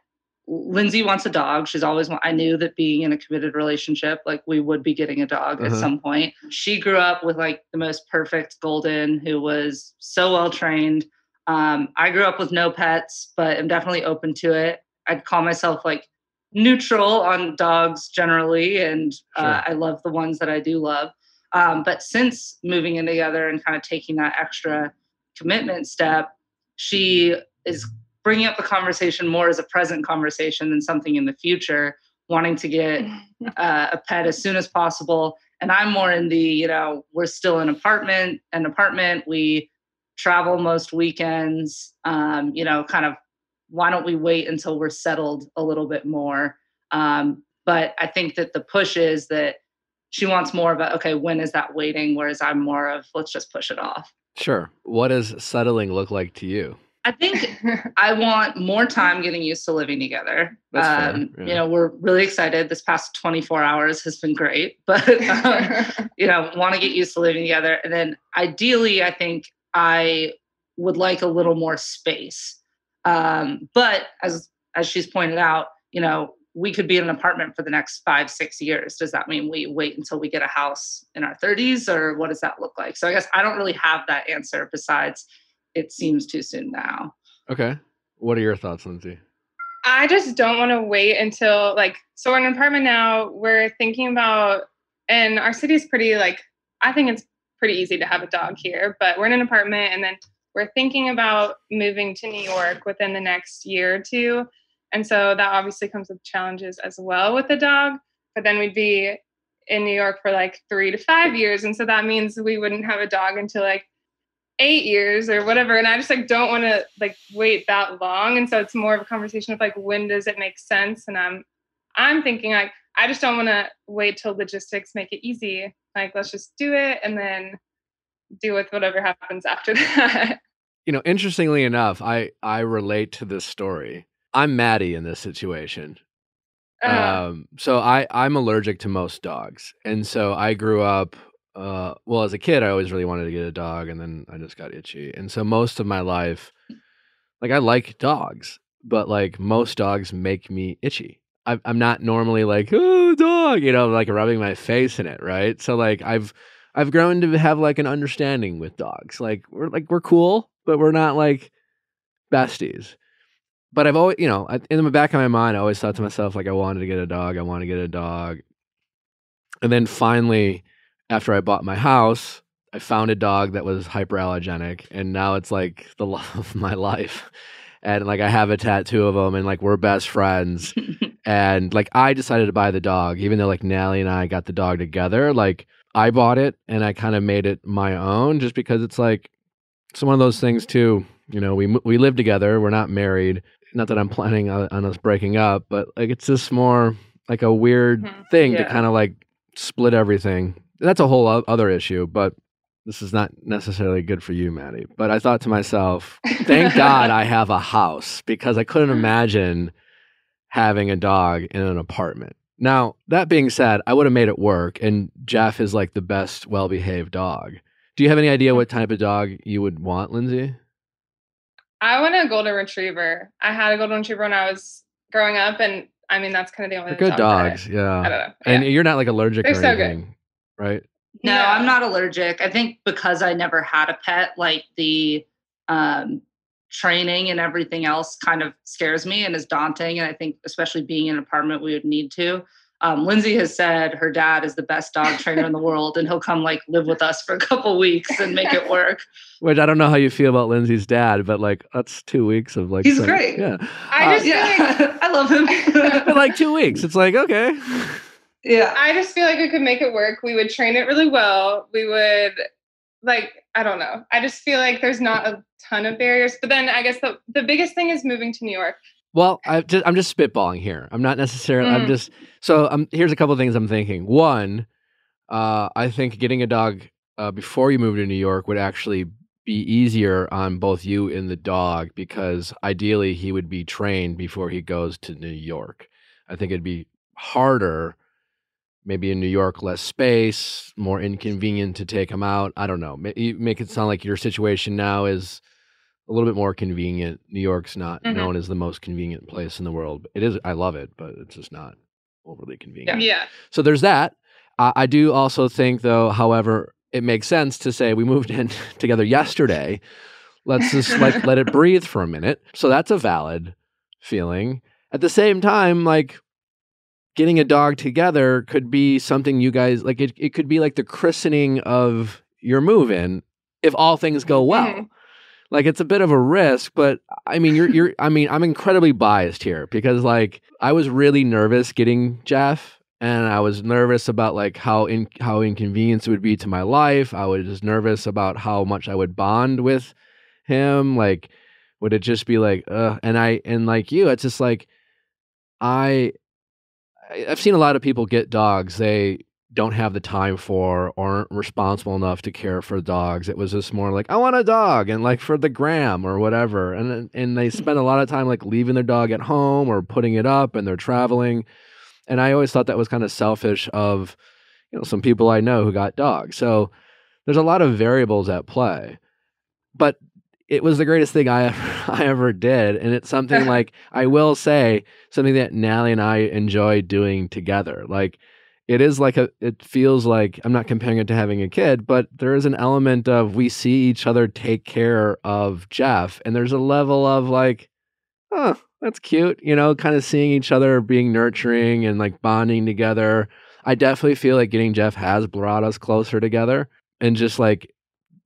Lindsay wants a dog. She's always I knew that being in a committed relationship, like we would be getting a dog at Uh-huh. some point. She grew up with like the most perfect golden who was so well trained. Um, I grew up with no pets, but I'm definitely open to it. I'd call myself like neutral on dogs generally, and uh, I love the ones that I do love. Um, but since moving in together and kind of taking that extra commitment step, she is bringing up the conversation more as a present conversation than something in the future, wanting to get uh, a pet as soon as possible. And I'm more in the, you know, we're still an apartment, an apartment. We travel most weekends. Um, you know, kind of why don't we wait until we're settled a little bit more? Um, but I think that the push is that she wants more of a, okay, when is that waiting? Whereas I'm more of let's just push it off. Sure. What does settling look like to you? I think I want more time getting used to living together. That's fair, um, yeah. You know, we're really excited. This past 24 hours has been great, but um, you know, want to get used to living together. And then ideally, I think I would like a little more space. Um, but as as she's pointed out, you know, we could be in an apartment for the next five, six years. Does that mean we wait until we get a house in our 30s, or what does that look like? So I guess I don't really have that answer. Besides, it seems too soon now. Okay. What are your thoughts, Lindsay? I just don't want to wait until like so we're in an apartment now. We're thinking about and our city is pretty like I think it's pretty easy to have a dog here, but we're in an apartment and then we're thinking about moving to New York within the next year or two. And so that obviously comes with challenges as well with the dog. But then we'd be in New York for like three to five years. And so that means we wouldn't have a dog until like eight years or whatever and i just like don't want to like wait that long and so it's more of a conversation of like when does it make sense and i'm i'm thinking like i just don't want to wait till logistics make it easy like let's just do it and then deal with whatever happens after that You know, interestingly enough, I I relate to this story. I'm Maddie in this situation. Uh, Um, so I I'm allergic to most dogs, and so I grew up. Uh, well, as a kid, I always really wanted to get a dog, and then I just got itchy, and so most of my life, like I like dogs, but like most dogs make me itchy. I, I'm not normally like oh dog, you know, like rubbing my face in it, right? So like I've I've grown to have like an understanding with dogs. Like we're like we're cool, but we're not like besties but I've always, you know, in the back of my mind, I always thought to myself, like, I wanted to get a dog. I want to get a dog. And then finally, after I bought my house, I found a dog that was hyperallergenic. And now it's like the love of my life. And like, I have a tattoo of him, and like, we're best friends. and like, I decided to buy the dog, even though like Nally and I got the dog together. Like, I bought it and I kind of made it my own just because it's like, it's one of those things too. You know, we we live together. We're not married not that I'm planning on, on us breaking up, but like it's just more like a weird Mhm. thing to kind of like split everything. That's a whole o- other issue, but this is not necessarily good for you, Maddie. But I thought to myself, thank God I have a house because I couldn't imagine having a dog in an apartment. Now, that being said, I would have made it work, and Jeff is like the best well behaved dog. Do you have any idea what type of dog you would want, Lindsay? i want a golden retriever i had a golden retriever when i was growing up and i mean that's kind of the only They're good dog that I- dogs, yeah. I, don't know And Yeah. you're not like allergic They're or so good. anything, right? No, No. I'm not allergic. I think because I never had a pet, like the um, training and everything else kind of scares me and is daunting. And I think, especially being in an apartment, we would need to. Um, Lindsay has said her dad is the best dog trainer in the world, and he'll come like live with us for a couple weeks and make it work. Which I don't know how you feel about Lindsay's dad, but like that's two weeks of like He's some- great. Yeah, I Uh, just feel like yeah, I love him. but like two weeks, it's like okay. yeah, I just feel like we could make it work. We would train it really well. We would like I don't know. I just feel like there's not a ton of barriers. But then I guess the the biggest thing is moving to New York. Well, I just, I'm just spitballing here. I'm not necessarily. I'm Mm. just so. Um, here's a couple of things I'm thinking. One, uh, I think getting a dog uh, before you move to New York would actually be easier on both you and the dog because ideally he would be trained before he goes to New York. I think it'd be harder, maybe in New York, less space, more inconvenient to take him out. I don't know. You make it sound like your situation now is a little bit more convenient. New York's not Mhm. known as the most convenient place in the world. It is. I love it, but it's just not overly convenient. Yeah. So there's that. I I do also think, though, however, it makes sense to say we moved in together yesterday. Let's just like let it breathe for a minute. So that's a valid feeling. At the same time, like getting a dog together could be something you guys like. It it could be like the christening of your move in if all things go well. Mhm. Like it's a bit of a risk, but I mean, you're you're. I mean, I'm incredibly biased here because like I was really nervous getting Jeff, and I was nervous about like how in how inconvenience it would be to my life. I was just nervous about how much I would bond with him. Like, would it just be like, uh? And I and like you, it's just like I I've seen a lot of people get dogs they don't have the time for or aren't responsible enough to care for dogs. It was just more like I want a dog and like for the gram or whatever. And and they spend a lot of time like leaving their dog at home or putting it up and they're traveling. And I always thought that was kind of selfish of you know some people I know who got dogs. So there's a lot of variables at play. But it was the greatest thing I ever, I ever did and it's something like I will say something that Nally and I enjoy doing together. Like it is like a it feels like I'm not comparing it to having a kid, but there is an element of we see each other take care of Jeff and there's a level of like oh, that's cute, you know, kind of seeing each other being nurturing and like bonding together. I definitely feel like getting Jeff has brought us closer together and just like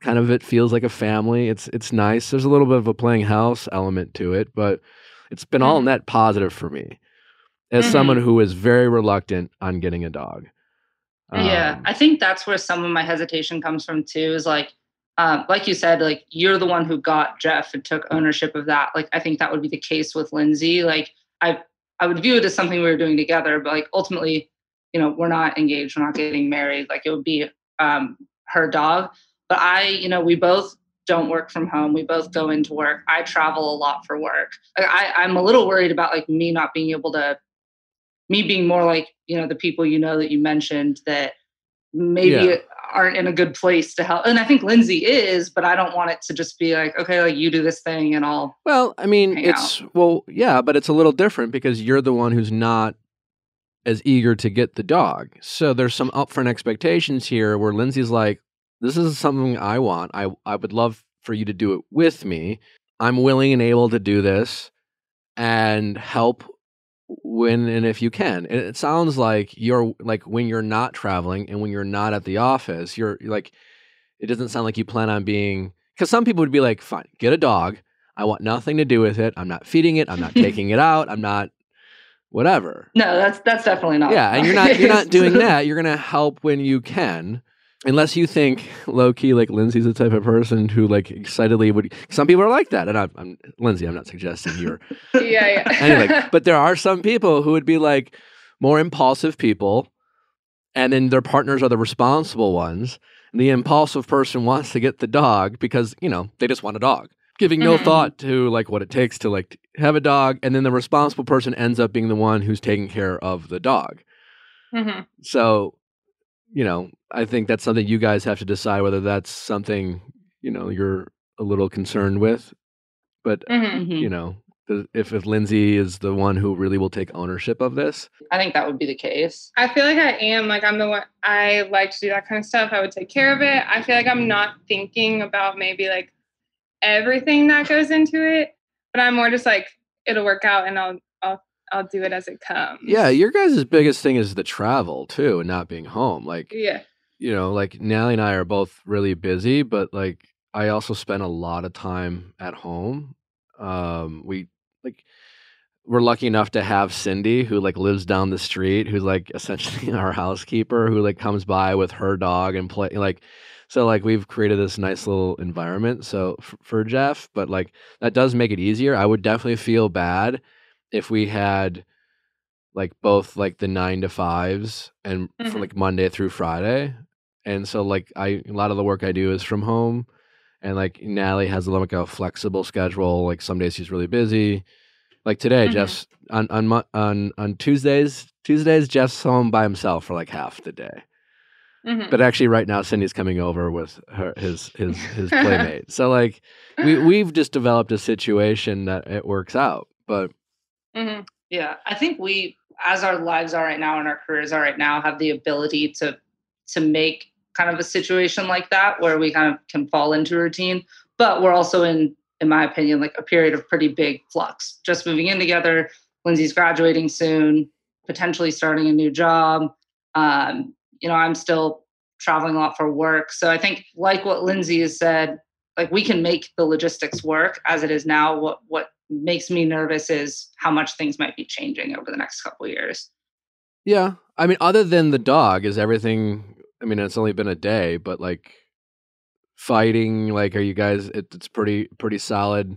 kind of it feels like a family. It's it's nice. There's a little bit of a playing house element to it, but it's been all Mhm. net positive for me as Mhm. someone who is very reluctant on getting a dog. yeah, Um, I think that's where some of my hesitation comes from too. Is like, um, like you said, like you're the one who got Jeff and took ownership of that. Like I think that would be the case with Lindsay. Like I, I would view it as something we were doing together, but like ultimately, you know, we're not engaged, we're not getting married. Like it would be um, her dog. But I, you know, we both don't work from home. We both go into work. I travel a lot for work. I, I'm a little worried about like me not being able to me being more like you know the people you know that you mentioned that maybe Yeah. aren't in a good place to help and i think lindsay is but i don't want it to just be like okay like you do this thing and i'll Well, I mean, it's well, yeah, but it's a little different because you're the one who's not as eager to get the dog. So there's some upfront expectations here where Lindsay's like, "This is something I want. I I would love for you to do it with me. I'm willing and able to do this and help when and if you can." And it sounds like you're like when you're not traveling and when you're not at the office, you're you're like it doesn't sound like you plan on being because some people would be like, "Fine, get a dog." I want nothing to do with it. I'm not feeding it. I'm not taking it out. I'm not whatever. no that's that's definitely not Yeah, and you're not you're not doing that. You're gonna help when you can. Unless you think low key like Lindsay's the type of person who like excitedly would. Some people are like that, and I'm, I'm Lindsay. I'm not suggesting you're Yeah, yeah. anything, but there are some people who would be like more impulsive people, and then their partners are the responsible ones. And the impulsive person wants to get the dog because you know they just want a dog, giving no Mhm. thought to like what it takes to like have a dog, and then the responsible person ends up being the one who's taking care of the dog. Mhm. So, you know, I think that's something you guys have to decide whether that's something you know you're a little concerned with. But Mhm. Mhm. you know, if if Lindsay is the one who really will take ownership of this, i think that would be the case I feel like I am like I'm the one I like to do that kind of stuff. I would take care of it. I feel like I'm not thinking about maybe like everything that goes into it, but I'm more just like it'll work out and I'll I'll do it as it comes. yeah, your guys' biggest thing is the travel too, and not being home. Like yeah. you know, like Nally and I are both really busy, but like I also spend a lot of time at home. Um, we like we're lucky enough to have Cindy who like lives down the street, who's like essentially our housekeeper, who like comes by with her dog and play like. So like we've created this nice little environment so f- for Jeff, but like that does make it easier. I would definitely feel bad if we had like both like the nine to fives and Mhm. from like Monday through Friday. And so like I a lot of the work I do is from home. And like Natalie has a little like a flexible schedule. Like some days she's really busy. Like today, Mhm. Jeff's on on on on Tuesdays. Tuesdays, Jeff's home by himself for like half the day. Mhm. But actually, right now, Cindy's coming over with her his his his playmate. So like we we've just developed a situation that it works out. But Mhm. Yeah, I think we, as our lives are right now and our careers are right now, have the ability to to make kind of a situation like that where we kind of can fall into a routine. But we're also in, in my opinion, like a period of pretty big flux. Just moving in together. Lindsay's graduating soon, potentially starting a new job. Um, you know, I'm still traveling a lot for work. So I think, like what Lindsay has said, like we can make the logistics work as it is now. What what makes me nervous is how much things might be changing over the next couple years. yeah, I mean, other than the dog, is everything? I mean, it's only been a day, but like fighting, like, are you guys? It, it's pretty pretty solid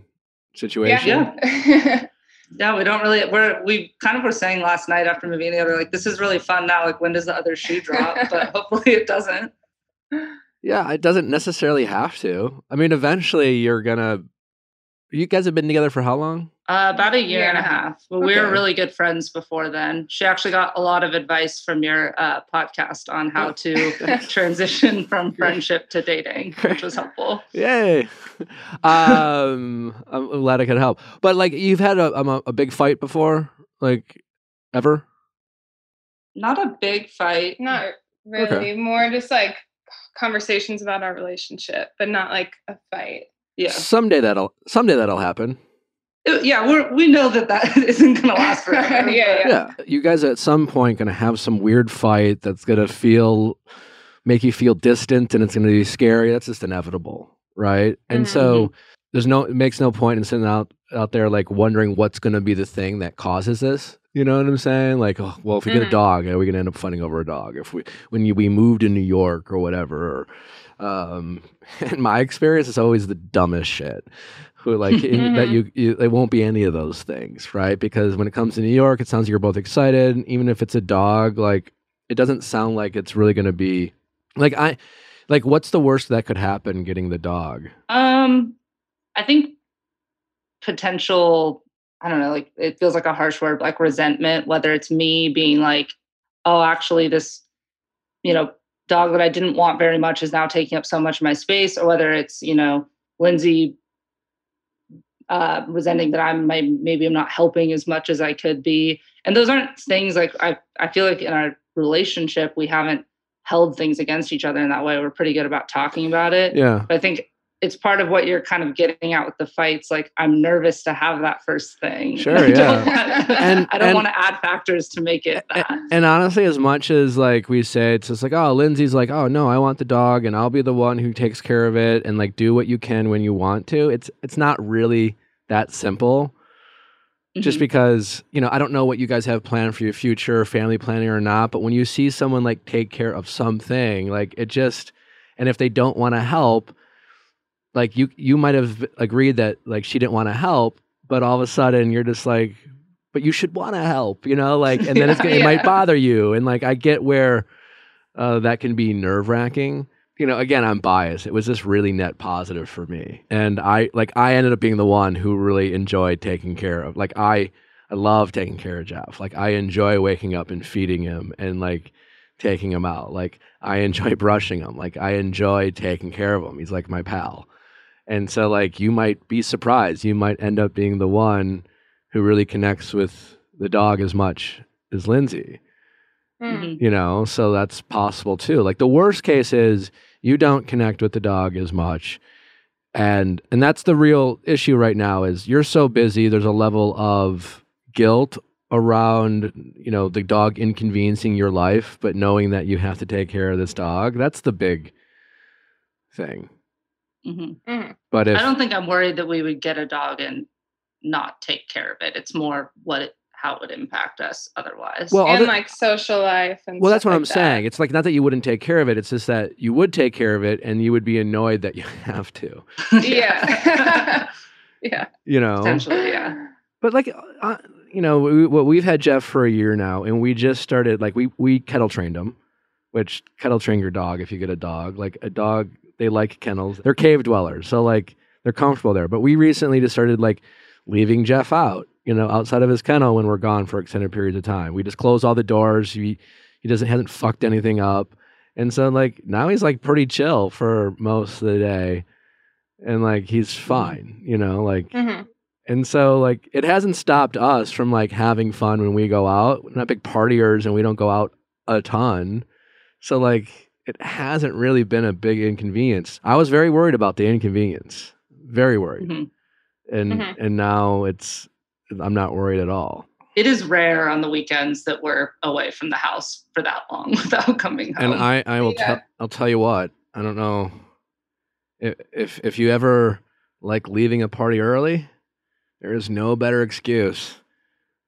situation. Yeah. Yeah, we don't really. We're we kind of were saying last night after moving together, like this is really fun now. Like when does the other shoe drop? But hopefully it doesn't. Yeah, it doesn't necessarily have to. I mean, eventually you're gonna. You guys have been together for how long? Uh, about a year and a Yeah. half. But we were really good friends before then. She actually got a lot of advice from your uh, podcast on how to transition from friendship to dating, which was helpful. Yay! um, I'm glad I could help. But like, you've had a um, a, a big fight before, like ever? Not a big fight. Not really. More just like conversations about our relationship, but not like a fight. Yeah, Someday that'll someday that'll happen. Uh, yeah. We're we know that that isn't going to last forever. Yeah, but- Yeah, you guys at some point gonna have some weird fight that's gonna feel make you feel distant and it's gonna be scary. That's just inevitable, right? And so there's no it makes no point in sitting out out there like wondering what's gonna be the thing that causes this. You know what I'm saying? Like, oh, well, if we get a Mhm. dog, are we gonna end up fighting over a dog? If we when you, we moved to New York or whatever. Or, um, in my experience, it's always the dumbest shit. Who like in- that you, you it won't be any of those things, right? Because when it comes to New York, it sounds like you're both excited. Even if it's a dog, like it doesn't sound like it's really gonna be like I like what's the worst that could happen getting the dog? Um, I think potential. I don't know. Like it feels like a harsh word, like resentment. Whether it's me being like, "Oh, actually, this, you know, dog that I didn't want very much is now taking up so much of my space," or whether it's you know, Lindsay uh, resenting that I'm my, maybe I'm not helping as much as I could be. And those aren't things like I. I feel like in our relationship we haven't held things against each other in that way. We're pretty good about talking about it. Yeah. But I think it's part of what you're kind of getting at with the fights. Like I'm nervous to have that first thing. Sure, I yeah. don't want, And- I don't want to add factors to make it A- that. And honestly, as much as like we say, it's just like, oh, Lindsay's like, oh no, I want the dog, and I'll be the one who takes care of it, and like do what you can when you want to. It's it's not really that simple. Just Mhm. because you know, I don't know what you guys have planned for your future, family planning or not, but when you see someone like take care of something, like it just, and if they don't want to help, like you you might have agreed that like she didn't want to help, but all of a sudden you're just like, but you should want to help, you know, like, and then it's gonna, it might bother you, and like I get where uh, that can be nerve wracking. You know, again, I'm biased. It was just really net positive for me, and I like I ended up being the one who really enjoyed taking care of. Like I, I love taking care of Jeff. Like I enjoy waking up and feeding him and like taking him out. Like I enjoy brushing him. Like I enjoy taking care of him. He's like my pal. And so like you might be surprised. You might end up being the one who really connects with the dog as much as Lindsay. Mm. Mhm. You know, so that's possible too. Like the worst case is you don't connect with the dog as much. And and that's the real issue right now is you're so busy there's a level of guilt around you know the dog inconveniencing your life but knowing that you have to take care of this dog that's the big thing Mhm. Mhm. but if I don't think I'm worried that we would get a dog and not take care of it. It's more what it, how it would impact us otherwise. Well, and other- like social life and well that's what like i'm that. saying it's like not that you wouldn't take care of it it's just that you would take care of it and you would be annoyed that you have to Yeah. yeah. you know Potentially, yeah. But like, uh, you know, we, well, we've had Jeff for a year now, and we just started like we we kennel trained him, which kennel train your dog if you get a dog. Like a dog, they like kennels. They're cave dwellers, so like they're comfortable there. But we recently just started like leaving Jeff out, you know, outside of his kennel when we're gone for extended periods of time. We just close all the doors. He he doesn't hasn't fucked anything up, and so like now he's like pretty chill for most of the day, and like he's fine, you know, like. hmm And so like it hasn't stopped us from like having fun when we go out. We're not big partiers and we don't go out a ton. So like it hasn't really been a big inconvenience. I was very worried about the inconvenience. Very worried. Mhm. And Mhm. and now it's I'm not worried at all. It is rare on the weekends that we're away from the house for that long without coming home. And I I will Yeah. tell I'll tell you what. I don't know if if if you ever like leaving a party early, there is no better excuse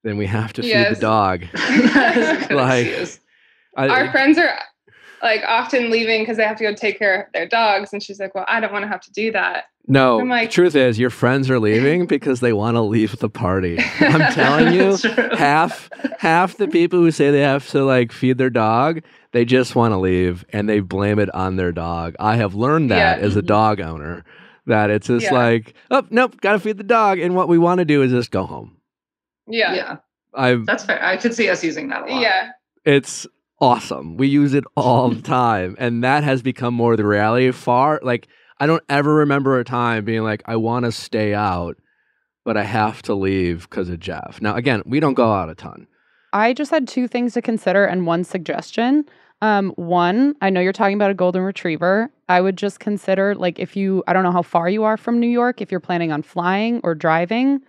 than we have to feed the dog. That is a good Like, excuse. I, Our friends are like often leaving because they have to go take care of their dogs, and she's like, "Well, I don't want to have to do that." no, I'm like- the truth is, your friends are leaving because they want to leave the party. I'm telling you, half half the people who say they have to like feed their dog, they just want to leave and they blame it on their dog. I have learned that Yeah. as a mm-hmm. dog owner that it's just Yeah. like, oh nope, got to feed the dog, and what we want to do is just go home. Yeah, yeah, I that's fair. I could see us using that a lot. yeah. it's awesome. We use it all the time. And that has become more the reality. Far like I don't ever remember a time being like, I want to stay out, but I have to leave because of Jeff. Now again, we don't go out a ton. I just had two things to consider and one suggestion. Um, one, I know you're talking about a golden retriever. I would just consider, like, if you, I don't know how far you are from New York, if you're planning on flying or driving.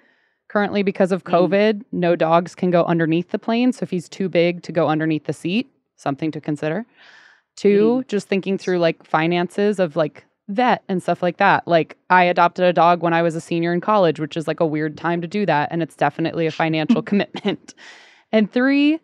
Currently, because of Mm. COVID, no dogs can go underneath the plane. So if he's too big to go underneath the seat, something to consider. Mm-hmm. Two, just thinking through like finances of like vet and stuff like that. Like I adopted a dog when I was a senior in college, which is like a weird time to do that. And it's definitely a financial commitment. And three,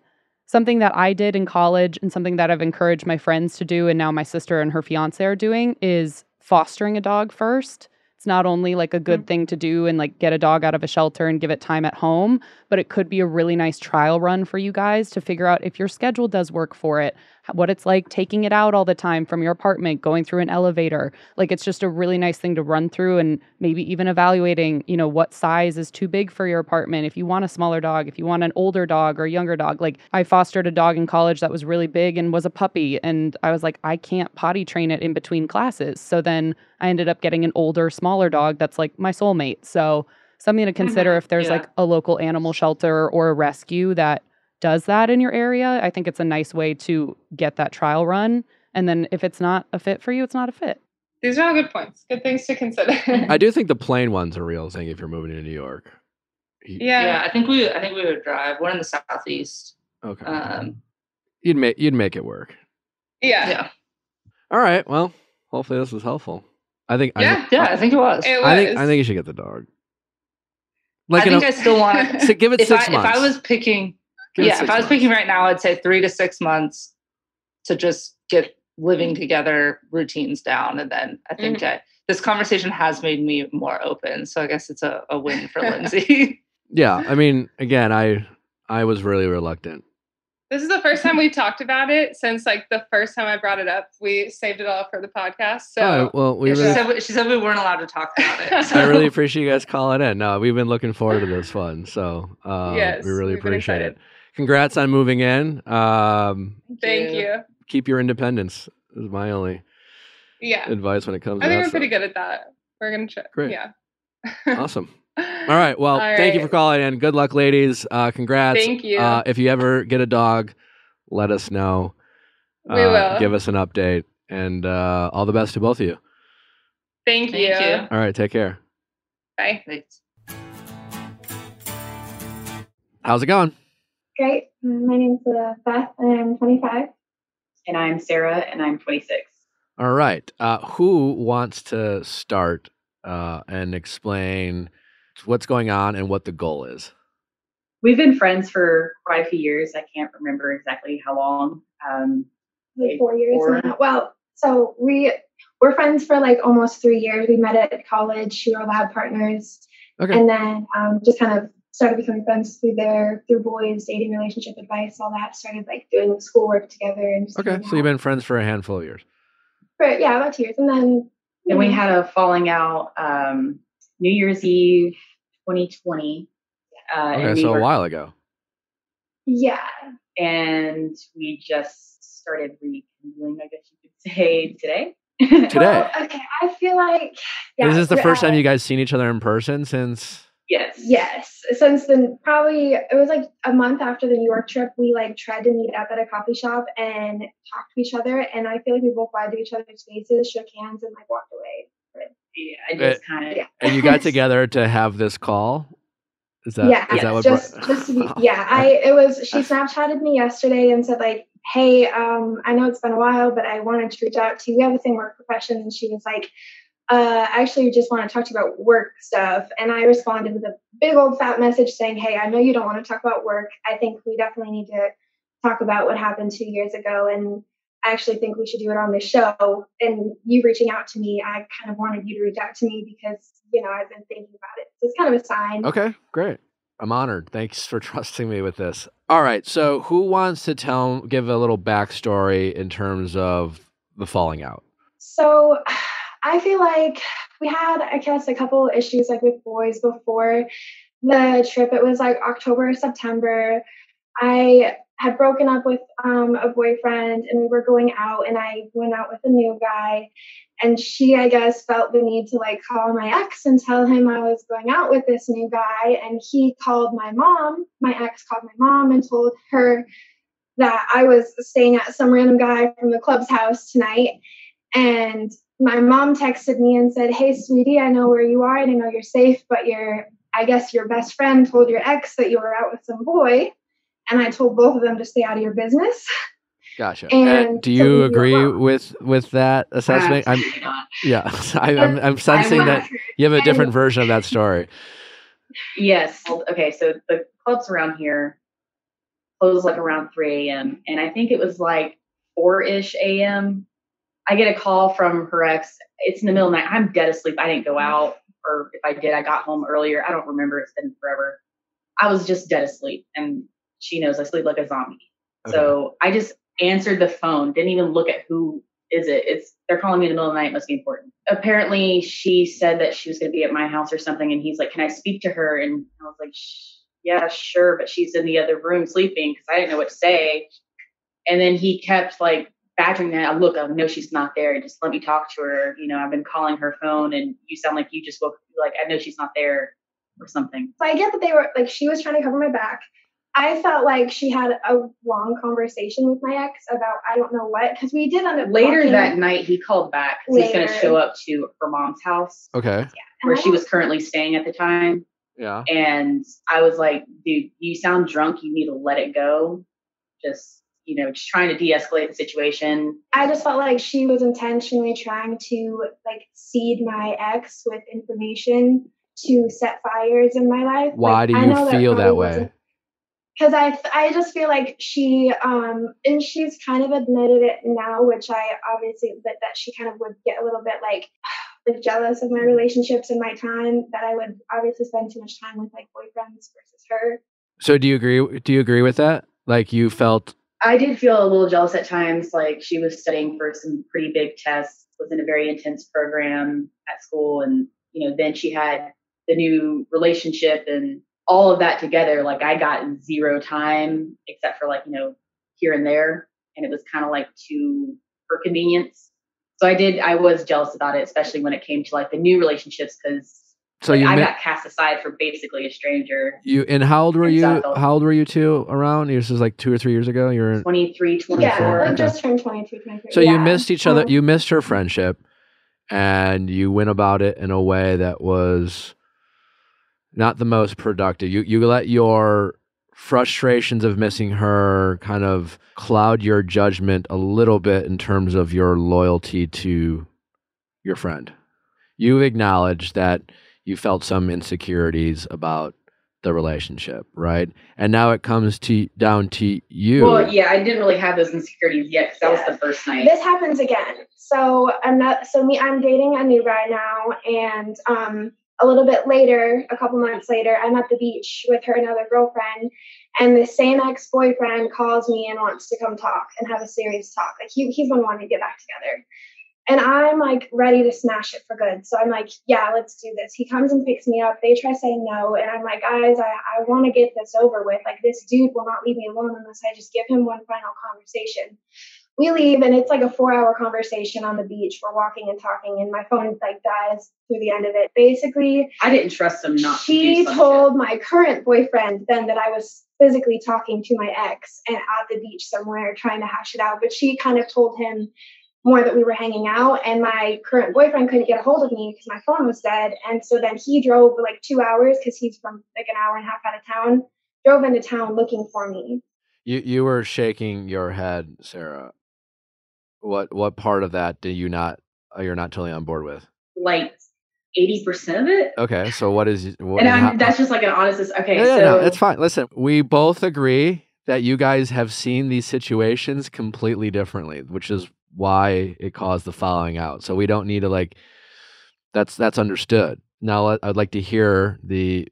something that I did in college and something that I've encouraged my friends to do, and now my sister and her fiance are doing, is fostering a dog first. Not only like a good mm. thing to do and like get a dog out of a shelter and give it time at home, but it could be a really nice trial run for you guys to figure out if your schedule does work for it, what it's like taking it out all the time from your apartment, going through an elevator. Like it's just a really nice thing to run through and maybe even evaluating, you know, what size is too big for your apartment. If you want a smaller dog, if you want an older dog or a younger dog. Like I fostered a dog in college that was really big and was a puppy and I was like I can't potty train it in between classes. So then I ended up getting an older, smaller dog that's like my soulmate. So something to consider if there's yeah. like a local animal shelter or a rescue that does that in your area. I think it's a nice way to get that trial run. And then if it's not a fit for you, it's not a fit. These are all good points. Good things to consider. I do think the plane one's a real thing if you're moving to New York. yeah. Yeah, I think we I think we would drive. We're in the southeast. Okay. Um, you'd make you'd make it work. Yeah. yeah, All right. Well, hopefully this was helpful. I think I, Yeah. yeah, I think it was. It was. I think I think you should get the dog. Like I in think a- I still want it. so give it if six I, months. If I was picking, Give it yeah, if six I was months. picking right now, I'd say three to six months to just get living together routines down, and then I think Mm-hmm. I, this conversation has made me more open. So I guess it's a, a win for Lindsay. Yeah, I mean, again, I I was really reluctant. This is the first time we've talked about it since like the first time I brought it up. We saved it all for the podcast. So Oh, well, we Yeah, she, said, we- she said we weren't allowed to talk about it. I really appreciate you guys calling in. No, we've been looking forward to this one, so uh, Yes, we really appreciate it. Excited. Congrats on moving in. Um, thank you. you. keep your independence is my only Yeah. advice when it comes to this. I think we're pretty good at that. We're gonna check. Great. Yeah. Awesome. All right. Well, All thank you for calling in. Good luck, ladies. Uh, congrats. Thank you. Uh, if you ever get a dog, let us know. We Uh, will. Give us an update. And uh, all the best to both of you. Thank, Thank you. you. All right. Take care. Bye. Thanks. How's it going? Great. My name's uh, Beth, and I'm 25. And I'm Sarah, and I'm 26. All right. Uh, who wants to start uh, and explain what's going on and what the goal is? We've been friends for quite a few years. I can't remember exactly how long. Um, Like four years Four. now. Well, so we we're friends for like almost three years. We met at college. We were lab partners, Okay. and then um, just kind of started becoming friends through there, through boys, dating, relationship advice, all that. Started like doing schoolwork together and just Okay, hanging so you've been friends for a handful of years. for yeah about two years, and then Then we had a falling out um, New Year's Eve 2020. Uh, in Okay, New so a while ago. yeah. and we just started rekindling, I guess you could say, today. Today. Well, okay, I feel like yeah. is this the we're first time you guys seen each other in person since? Yes. Yes, since then, probably it was like a month after the New York trip. We like tried to meet up at a coffee shop and talk to each other, and I feel like we both lied to each other's faces, shook hands, and like walked away. Yeah, I just kind of. Yeah. And you got together to have this call. Is that yeah, is that what? just brought- just to be, yeah. I it was she Snapchatted me yesterday and said like, hey, um, I know it's been a while, but I wanted to reach out to you. We have the same work profession, and she was like, uh, actually, just want to talk to you about work stuff. And I responded with a big old fat message saying, hey, I know you don't want to talk about work. I think we definitely need to talk about what happened two years ago and. I actually think we should do it on this show. And you reaching out to me, I kind of wanted you to reach out to me because, you know, I've been thinking about it. So it's kind of a sign. Okay, great. I'm honored. Thanks for trusting me with this. All right, so who wants to tell, give a little backstory in terms of the falling out? So I feel like we had, I guess, a couple issues like with boys before the trip. It was like October, or September. I had broken up with um, a boyfriend and we were going out and I went out with a new guy. And she, I guess, felt the need to like call my ex and tell him I was going out with this new guy. And he called my mom. My ex called my mom and told her that I was staying at some random guy from the club's house tonight. And my mom texted me and said, Hey, sweetie, I know where you are and I know you're safe, but your, I guess your best friend told your ex that you were out with some boy. And I told both of them to stay out of your business. Gotcha. And And do you were agree with with that assessment? I'm yeah. I, I'm I'm sensing I'm that not- you have a different version of that story. Yes. Okay. So the clubs around here close like around 3 a.m. And I think it was like 4 ish a.m. I get a call from her ex. It's in the middle of the night. I'm dead asleep. I didn't go mm-hmm. out, or if I did, I got home earlier. I don't remember. It's been forever. I was just dead asleep. And she knows I sleep like a zombie. So I just answered the phone, didn't even look at who is it. It's they're calling me in the middle of the night, it must be important. Apparently she said that she was gonna be at my house or something, and he's like, Can I speak to her? And I was like, Yeah, sure, but she's in the other room sleeping because I didn't know what to say. And then he kept like badgering that. Oh, look, I know she's not there. Just let me talk to her. You know, I've been calling her phone, and you sound like you just woke. Like I know she's not there, or something. So I get that they were like, she was trying to cover my back. I felt like she had a long conversation with my ex about I don't know what because we did end up Later talking, that night, he called back. 'cause He's going to show up to her mom's house Okay. and where she was currently staying at the time. Yeah. And I was like, dude, you sound drunk. You need to let it go. Just, you know, just trying to de escalate the situation. I just felt like she was intentionally trying to like seed my ex with information to set fires in my life. Why do you feel that way? Because I I just feel like she um and she's kind of admitted it now, which I obviously but that she kind of would get a little bit like like jealous of my relationships and my time that I would obviously spend too much time with like boyfriends versus her. So do you agree? Do you agree with that? Like you felt I did feel a little jealous at times. Like she was studying for some pretty big tests, was in a very intense program at school. And, you know, then she had the new relationship and all of that together. Like I got zero time except for like, you know, here and there. And it was kind of like to her convenience. So I did, I was jealous about it, especially when it came to like the new relationships because so you I mi- got cast aside for basically a stranger. you and how old were you? Exactly. How old were you two around? This was like two or three years ago. You were 23, 24. Yeah, like okay. just turned 22, 23. So you missed each other. Um, You missed her friendship, and you went about it in a way that was not the most productive. You you let your frustrations of missing her kind of cloud your judgment a little bit in terms of your loyalty to your friend. You've acknowledged that you felt some insecurities about the relationship, right? And now it comes to down to you. Well, yeah, I didn't really have those insecurities yet because that was the first night. this happens again. So I'm not. So me, I'm dating a new guy now, and um, a little bit later, a couple months later, I'm at the beach with her another girlfriend, and the same ex boyfriend calls me and wants to come talk and have a serious talk. Like he, he's been wanting to get back together. And I'm like ready to smash it for good. So I'm like, yeah, let's do this. He comes and picks me up. They try saying no. And I'm like, guys, I, I want to get this over with. Like, this dude will not leave me alone unless I just give him one final conversation we leave and it's like a four hour conversation on the beach. We're walking and talking, and my phone like dies through the end of it. Basically, I didn't trust him not. She to told my current boyfriend then that I was physically talking to my ex and at the beach somewhere trying to hash it out. But she kind of told him more that we were hanging out, and my current boyfriend couldn't get a hold of me because my phone was dead. And so then he drove like two hours because he's from like an hour and a half out of town. Drove into town looking for me. You you were shaking your head, Sarah. What what part of that do you not uh, you're not totally on board with? Like eighty percent of it. Okay, so what is what, and how, that's just like an honest. Okay, yeah, yeah, so no, it's fine. Listen, we both agree that you guys have seen these situations completely differently, which is why it caused the following out. So we don't need to like. That's that's understood. Now I'd like to hear the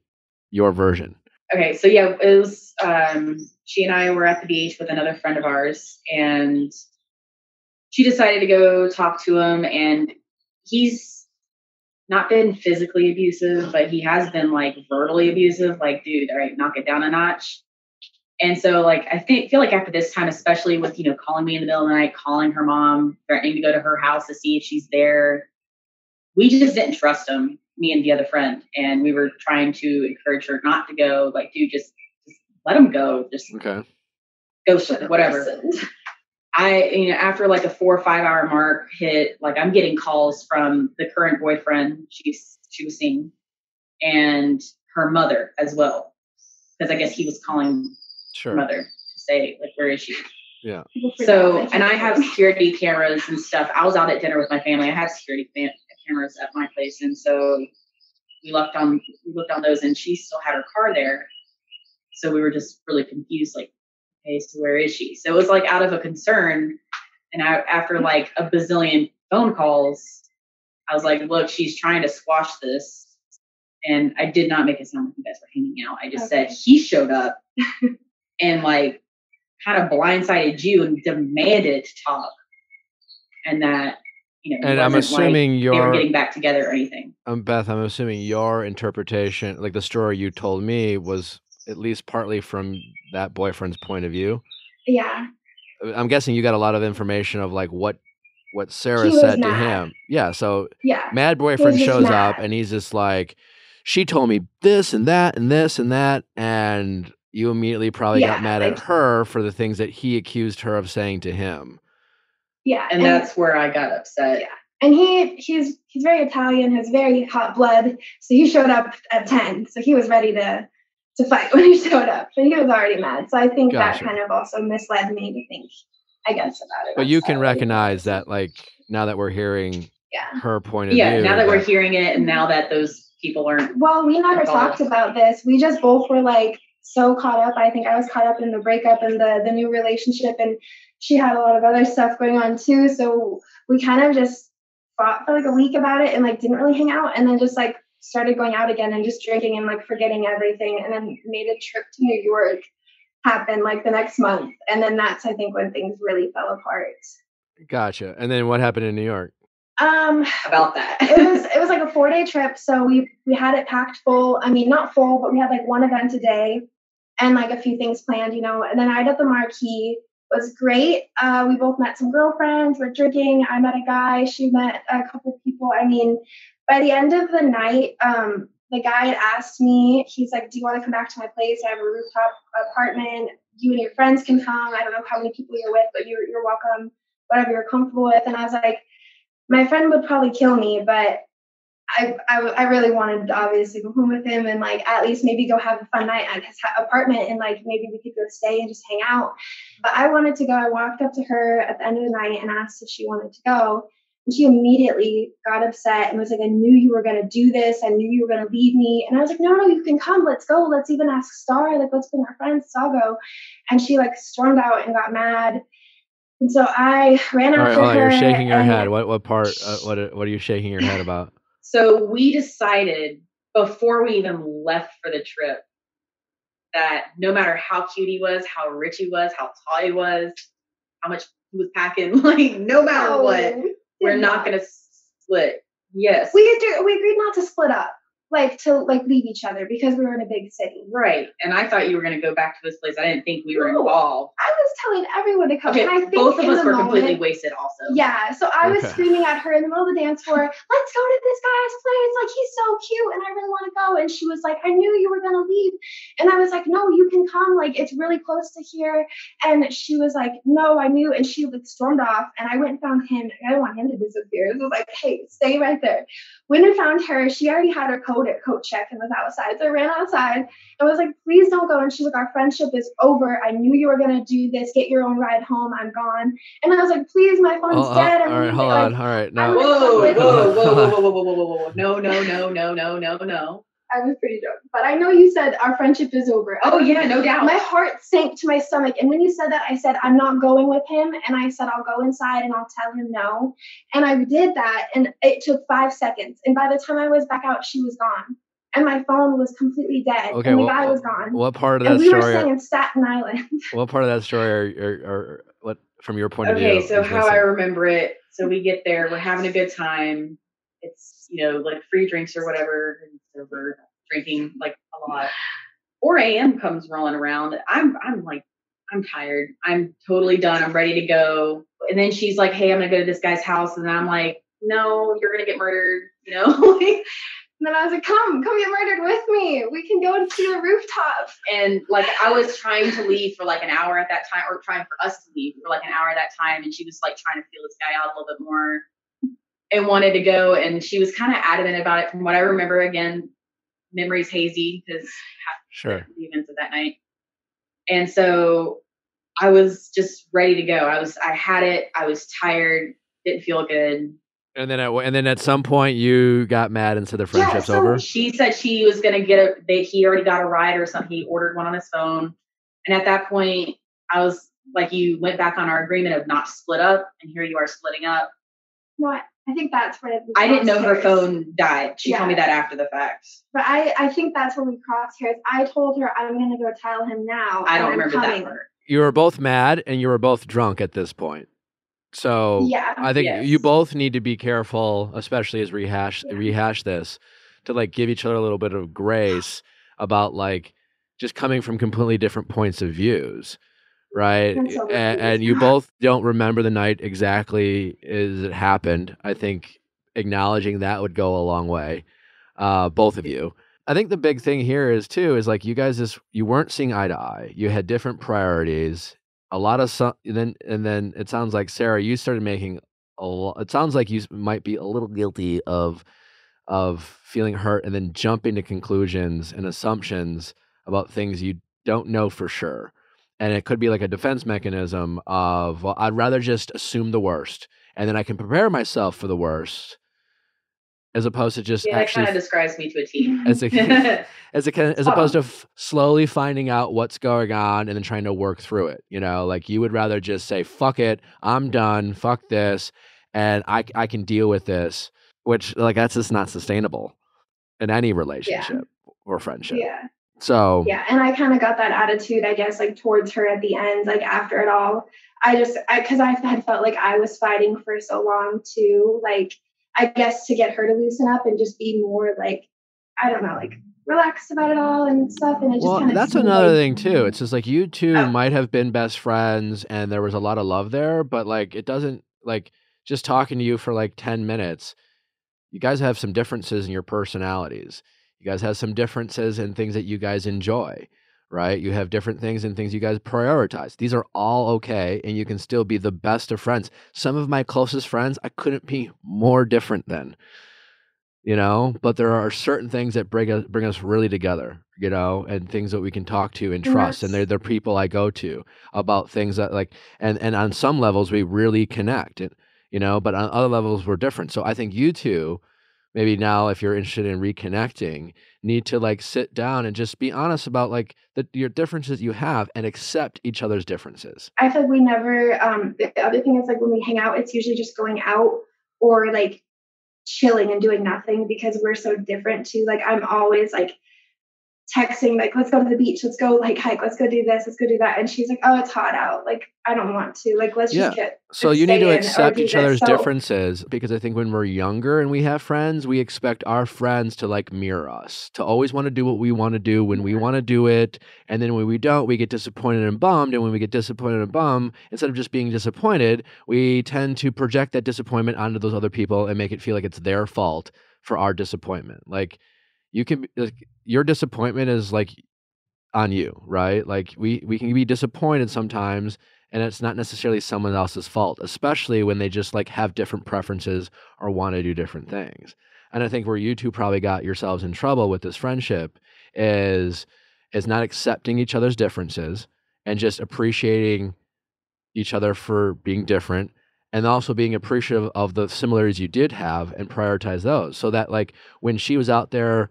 your version. Okay, so yeah, it was um, she and I were at the beach with another friend of ours, and she decided to go talk to him and he's not been physically abusive, but he has been like verbally abusive. Like, dude, all right, knock it down a notch. And so, like, I think feel like after this time, especially with you know calling me in the middle of the night, calling her mom, threatening to go to her house to see if she's there, we just didn't trust him, me and the other friend, and we were trying to encourage her not to go. Like, dude, just, just let him go. Just okay. Go whatever. I, you know, after like a four or five hour mark hit, like I'm getting calls from the current boyfriend she's she was seeing, and her mother as well, because I guess he was calling sure. mother to say like where is she. Yeah. So, and I have security cameras and stuff. I was out at dinner with my family. I have security fam- cameras at my place, and so we looked on we looked on those, and she still had her car there. So we were just really confused, like okay, so where is she? So it was like out of a concern. And I, after like a bazillion phone calls, I was like, look, she's trying to squash this. And I did not make it sound like you guys were hanging out. I just okay. said he showed up and like kind of blindsided you and demanded to talk. And that, you know, and I'm assuming like they were getting back together or anything. Um, Beth, I'm assuming your interpretation, like the story you told me, was at least partly from that boyfriend's point of view. Yeah. Uh, I'm guessing you got a lot of information of like what what Sarah said mad. to him. Yeah, so yeah, mad boyfriend shows mad. up and he's just like, she told me this and that and this and that, and you immediately probably yeah, got mad like, at her for the things that he accused her of saying to him. Yeah, and, and that's where I got upset. Yeah, and he he's he's very Italian, has very hot blood, so he showed up at ten, so he was ready to to fight when he showed up, but he was already mad. So I think gotcha. that kind of also misled me to think, I guess, about it. But you can recognize that, like, now that we're hearing yeah. her point of yeah, view. Yeah, now that we're hearing it, and now that those people aren't. Well, we never talked about this. We just both were like so caught up. I think I was caught up in the breakup and the the new relationship, and she had a lot of other stuff going on too. So we kind of just fought for like a week about it and like didn't really hang out, and then just like started going out again and just drinking and like forgetting everything and then made a trip to New York happen like the next month. And then that's I think when things really fell apart. Gotcha. And then what happened in New York? Um about that. it was it was like a four day trip. So we we had it packed full. I mean not full, but we had like one event a day and like a few things planned, you know. And then I at the marquee was great. Uh, we both met some girlfriends. We're drinking. I met a guy. She met a couple people. I mean, by the end of the night, um, the guy had asked me, he's like, Do you want to come back to my place? I have a rooftop apartment. You and your friends can come. I don't know how many people you're with, but you're, you're welcome, whatever you're comfortable with. And I was like, My friend would probably kill me, but I, I, I really wanted to obviously go home with him and like at least maybe go have a fun night at his apartment and like maybe we could go stay and just hang out. But I wanted to go. I walked up to her at the end of the night and asked if she wanted to go. And she immediately got upset and was like, I knew you were going to do this. I knew you were going to leave me. And I was like, no, no, you can come. Let's go. Let's even ask Star. Like, let's bring our friends. I'll go. And she like stormed out and got mad. And so I ran All after right, her. You're shaking your head. What what part? Uh, what what are you shaking your head about? So we decided before we even left for the trip that no matter how cute he was, how rich he was, how tall he was, how much he was packing, like no matter what, we we're not gonna split. Yes. We agreed, we agreed not to split up, like to like leave each other because we were in a big city. right. And I thought you were gonna go back to this place. I didn't think we were No. involved. I was telling everyone to come. Okay, and I think both of us were moment- completely wasted also. Yeah, so I was screaming at her in the middle of the dance floor, let's go to this guy's place. Like, he's so cute and I really want to go. And she was like, I knew you were going to leave. And I was like, no, you can come. Like, it's really close to here. And she was like, no, I knew. And she like stormed off. And I went and found him. I didn't want him to disappear. So I was like, hey, stay right there. Went and found her. She already had her coat at coat check and was outside. So I ran outside and was like, please don't go. And she's like, our friendship is over. I knew you were going to do this. Get your own ride home. I'm gone. And I was like, please, my phone's Oh, oh, dead. all I'm right, leaving. hold Like, on. All right, I now. was- Whoa, Like- whoa, whoa, whoa, whoa, whoa, whoa, whoa, whoa, whoa. No, no, no, no, no, no, no. I was pretty drunk. But I know you said our friendship is over. Oh yeah, no doubt. My heart sank to my stomach. And when you said that, I said, I'm not going with him. And I said, I'll go inside and I'll tell him no. And I did that. And it took five seconds. And by the time I was back out, she was gone. And my phone was completely dead. Okay, and the well, guy was gone. What part of that and that we were story? staying in Staten Island. What part of that story are, are, are what from your point of view? Okay, so how missing? I remember it. So we get there, we're having a good time. It's you know like free drinks or whatever, and drinking like a lot. 4 a.m. comes rolling around. I'm I'm like I'm tired. I'm totally done. I'm ready to go. And then she's like, "Hey, I'm gonna go to this guy's house," and I'm like, "No, you're gonna get murdered." You know. And then I was like, come, come get murdered with me. We can go to the rooftop. and like I was trying to leave for like an hour at that time, or trying for us to leave for like an hour at that time, and she was like trying to feel this guy out a little bit more, and wanted to go, and she was kind of adamant about it. From what I remember, again, memories hazy because Sure. the events of that night, and so I was just ready to go. I was, I had it. I was tired. Didn't feel good. And then at and then at some point you got mad and said the friendship's yeah, so over. She said she was gonna get a. They, he already got a ride or something. He ordered one on his phone, and at that point, I was like, "You went back on our agreement of not split up, and here you are splitting up." No, I, I think that's where we I didn't know crossed her phone died. She told me that after the fact. But I, I think that's where we crossed hairs. I told her I'm gonna go tell him now. I don't and I'm remember that part. You were both mad and you were both drunk at this point. So Yeah. I think Yes. you both need to be careful, especially as rehash Yeah. rehash this, to like give each other a little bit of grace about like just coming from completely different points of views, right? And, and you both don't remember the night exactly as it happened. I think acknowledging that would go a long way, uh, both of you. I think the big thing here is too is like you guys just you weren't seeing eye to eye. You had different priorities. A lot of some then and then it sounds like Sarah, you started making a lot. It sounds like you might be a little guilty of of feeling hurt and then jumping to conclusions and assumptions about things you don't know for sure. And it could be like a defense mechanism of well, I'd rather just assume the worst and then I can prepare myself for the worst, as opposed to just Yeah, that actually kind of describes me to a T. as a as a as opposed Oh. to f- slowly finding out what's going on and then trying to work through it. You know, like you would rather just say "fuck it," I'm done, fuck this, and I I can deal with this. Which like that's just not sustainable in any relationship or friendship. Yeah. So Yeah, and I kind of got that attitude, I guess, like towards her at the end, like after it all. I just, because I had felt like I was fighting for so long too, like I guess to get her to loosen up and just be more like, I don't know, like relaxed about it all and stuff. And it just well, kind of that's another thing too. It's just like you two Oh. might have been best friends and there was a lot of love there, but like it doesn't like just talking to you for like 10 minutes. You guys have some differences in your personalities. You guys have some differences and things that you guys enjoy, right? You have different things and things you guys prioritize. These are all okay and you can still be the best of friends. Some of my closest friends I couldn't be more different than you know but there are certain things that bring us bring us really together you know and things that we can talk to and trust and they're the people i go to about things that like and and on some levels we really connect you know but on other levels we're different so i think you two maybe now if you're interested in reconnecting need to like sit down and just be honest about like the your differences you have and accept each other's differences I feel like we never. Um, the other thing is like when we hang out, it's usually just going out or like chilling and doing nothing because we're so different too. Like I'm always like texting like let's go to the beach let's go like hike let's go do this let's go do that and she's like oh it's hot out like i don't want to like let's Yeah. just get So you need to accept each other's So- differences because I think when we're younger and we have friends, we expect our friends to like mirror us, to always want to do what we want to do when we want to do it. And then when we don't, we get disappointed and bummed. And when we get disappointed and bummed, instead of just being disappointed, we tend to project that disappointment onto those other people and make it feel like it's their fault for our disappointment. Like you can, like, your disappointment is like on you, right? Like we we can be disappointed sometimes and it's not necessarily someone else's fault, especially when they just like have different preferences or want to do different things. And I think where you two probably got yourselves in trouble with this friendship is is not accepting each other's differences and just appreciating each other for being different and also being appreciative of the similarities you did have and prioritize those so that like when she was out there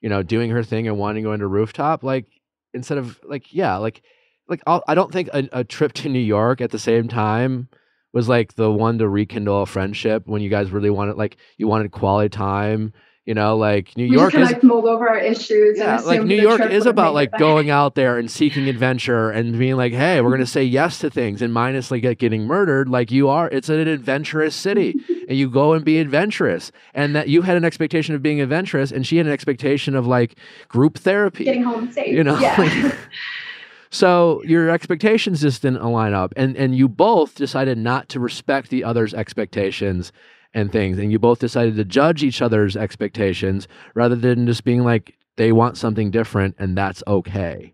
you know doing her thing and wanting to go into rooftop like instead of like yeah like like I'll, i don't think a, a trip to new york at the same time was like the one to rekindle a friendship when you guys really wanted like you wanted quality time you know like new we york is like mulled over our issues yeah, and like New York is about like going out there and seeking adventure and being like, hey, we're gonna say yes to things and minus like get- getting murdered. Like you are, it's an adventurous city, and you go and be adventurous. And that you had an expectation of being adventurous, and she had an expectation of like group therapy. getting home safe you know, yeah so your expectations just didn't align up, and and you both decided not to respect the other's expectations and things, and you both decided to judge each other's expectations rather than just being like they want something different and that's okay.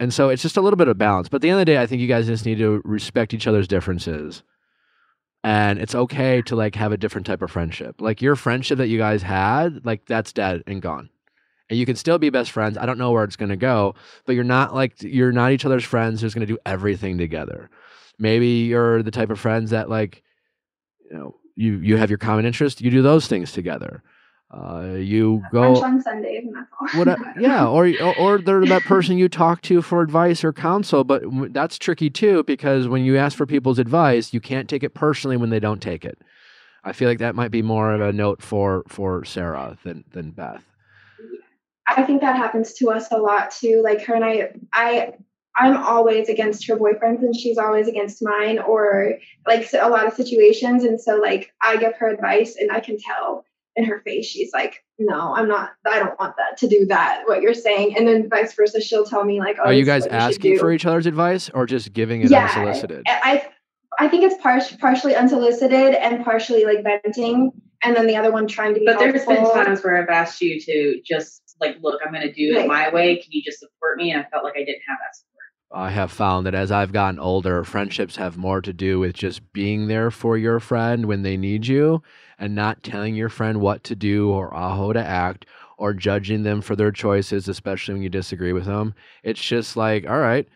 And so it's just a little bit of balance. But at the end of the day, I think you guys just need to respect each other's differences. And it's okay to like have a different type of friendship. Like your friendship that you guys had, like that's dead and gone. And you can still be best friends. I don't know where it's going to go, but you're not like you're not each other's friends who's going to do everything together. Maybe you're the type of friends that like you know, you you have your common interest, you do those things together. Uh, you go on sundays and that's all what yeah or, or or they're that person you talk to for advice or counsel but that's tricky too because when you ask for people's advice you can't take it personally when they don't take it i feel like that might be more of a note for for sarah than than beth I think that happens to us a lot too. Like her and I, I, I'm always against her boyfriends, and she's always against mine, or like a lot of situations. And so, like, I give her advice, and I can tell in her face she's like, "No, I'm not. I don't want that to do that. What you're saying." And then vice versa, she'll tell me like, "Oh, are you guys is you asking for each other's advice or just giving it Yeah, unsolicited I, I think it's par- partially unsolicited and partially like venting, and then the other one trying to be But there's been times where I've asked you to just like, look, I'm going to do Right. it my way. Can you just support me? And I felt like I didn't have that support. I have found that as I've gotten older, friendships have more to do with just being there for your friend when they need you and not telling your friend what to do or how to act or judging them for their choices, especially when you disagree with them. It's just like, all right,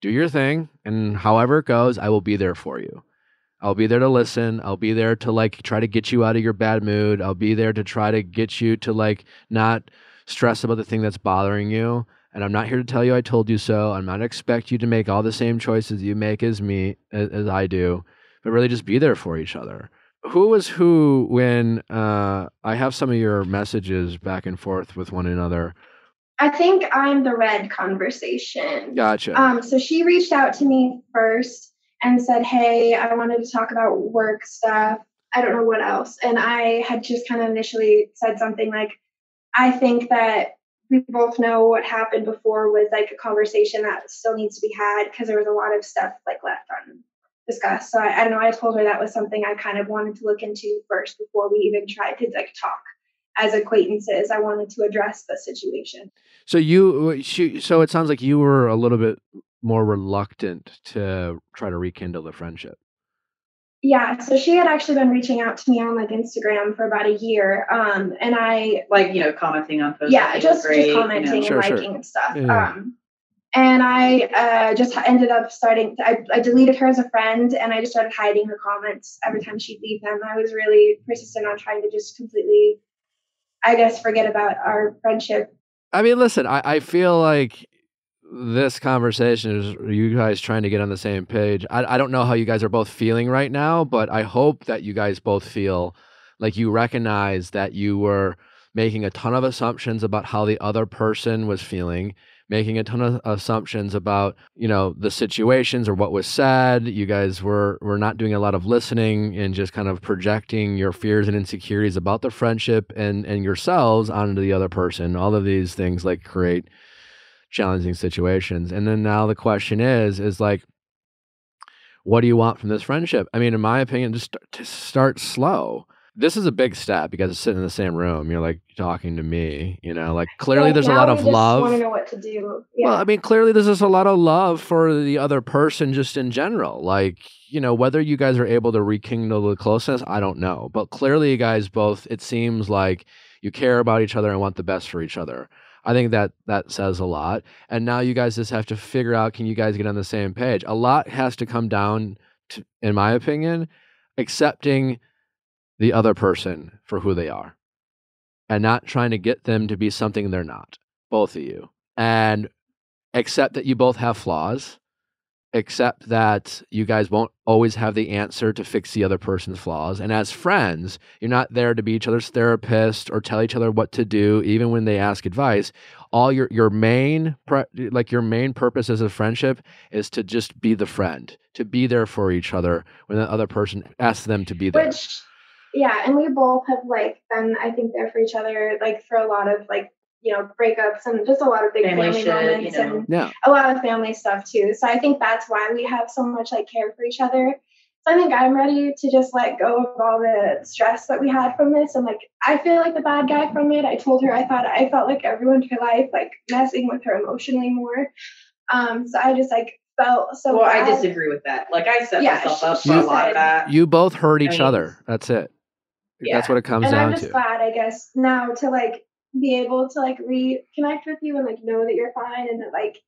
do your thing. And however it goes, I will be there for you. I'll be there to listen. I'll be there to like try to get you out of your bad mood. I'll be there to try to get you to like not stress about the thing that's bothering you. And I'm not here to tell you I told you so. I'm not expect you to make all the same choices you make as me as, as I do, but really just be there for each other. Who was who when uh, I have some of your messages back and forth with one another? I think I'm the red conversation. Gotcha. Um, so she reached out to me first and said, Hey, I wanted to talk about work stuff. I don't know what else. And I had just kind of initially said something like, I think that we both know what happened before was like a conversation that still needs to be had because there was a lot of stuff like left undiscussed. So I, I don't know. I told her that was something I kind of wanted to look into first before we even tried to like talk as acquaintances. I wanted to address the situation. So you, she, so it sounds like you were a little bit more reluctant to try to rekindle the friendship. Yeah, so she had actually been reaching out to me on like Instagram for about a year. Um, and I Like, you know, commenting on posts. Yeah, think just great, just you know. commenting Sure, and sure. liking and stuff. Yeah, yeah. Um, and I uh, just ended up starting. I, I deleted her as a friend, and I just started hiding her comments every time she'd leave them. I was really persistent on trying to just completely, I guess, forget about our friendship. I mean, listen, I, I feel like this conversation is you guys trying to get on the same page. I, I don't know how you guys are both feeling right now, but I hope that you guys both feel Like you recognize that you were making a ton of assumptions about how the other person was feeling making a ton of assumptions about you know the situations or what was said you guys were were not doing a lot of listening and just kind of projecting your fears and insecurities about the friendship and and yourselves onto the other person all of these things like create challenging situations and then now the question is is like what do you want from this friendship i mean in my opinion just start, to start slow this is a big step because it's sitting in the same room. You're like talking to me, you know, like clearly Like, there's a lot of just love. Want to know what to do? Yeah. Well, I mean, clearly there's just a lot of love for the other person just in general. Like, you know, whether you guys are able to rekindle the closeness, I don't know. But clearly you guys both, it seems like you care about each other and want the best for each other. I think that that says a lot. And now you guys just have to figure out can you guys get on the same page? A lot has to come down to, in my opinion, accepting the other person for who they are and not trying to get them to be something they're not, both of you. And accept that you both have flaws, accept that you guys won't always have the answer to fix the other person's flaws. And as friends, you're not there to be each other's therapist or tell each other what to do, even when they ask advice. All your your main like your main purpose as a friendship is to just be the friend, to be there for each other when the other person asks them to be there. Which, yeah, and we both have like been, I think, there for each other, like for a lot of like you know breakups and just a lot of big Family family, shit, you moments know. and yeah. a lot of family stuff too. So I think that's why we have so much like care for each other. So I think I'm ready to just let go of all the stress that we had from this. And like I feel like the bad guy from it. I told her I thought I felt like everyone in her life like messing with her emotionally more. Um, so I just like felt so. well, I disagree with that. Like I set Yeah, myself up for a You- lot of said- that. You both hurt I each mean, other. That's it. Yeah. That's what it comes and down I'm just to. glad, I guess, now to like be able to like reconnect with you and like know that you're fine and that like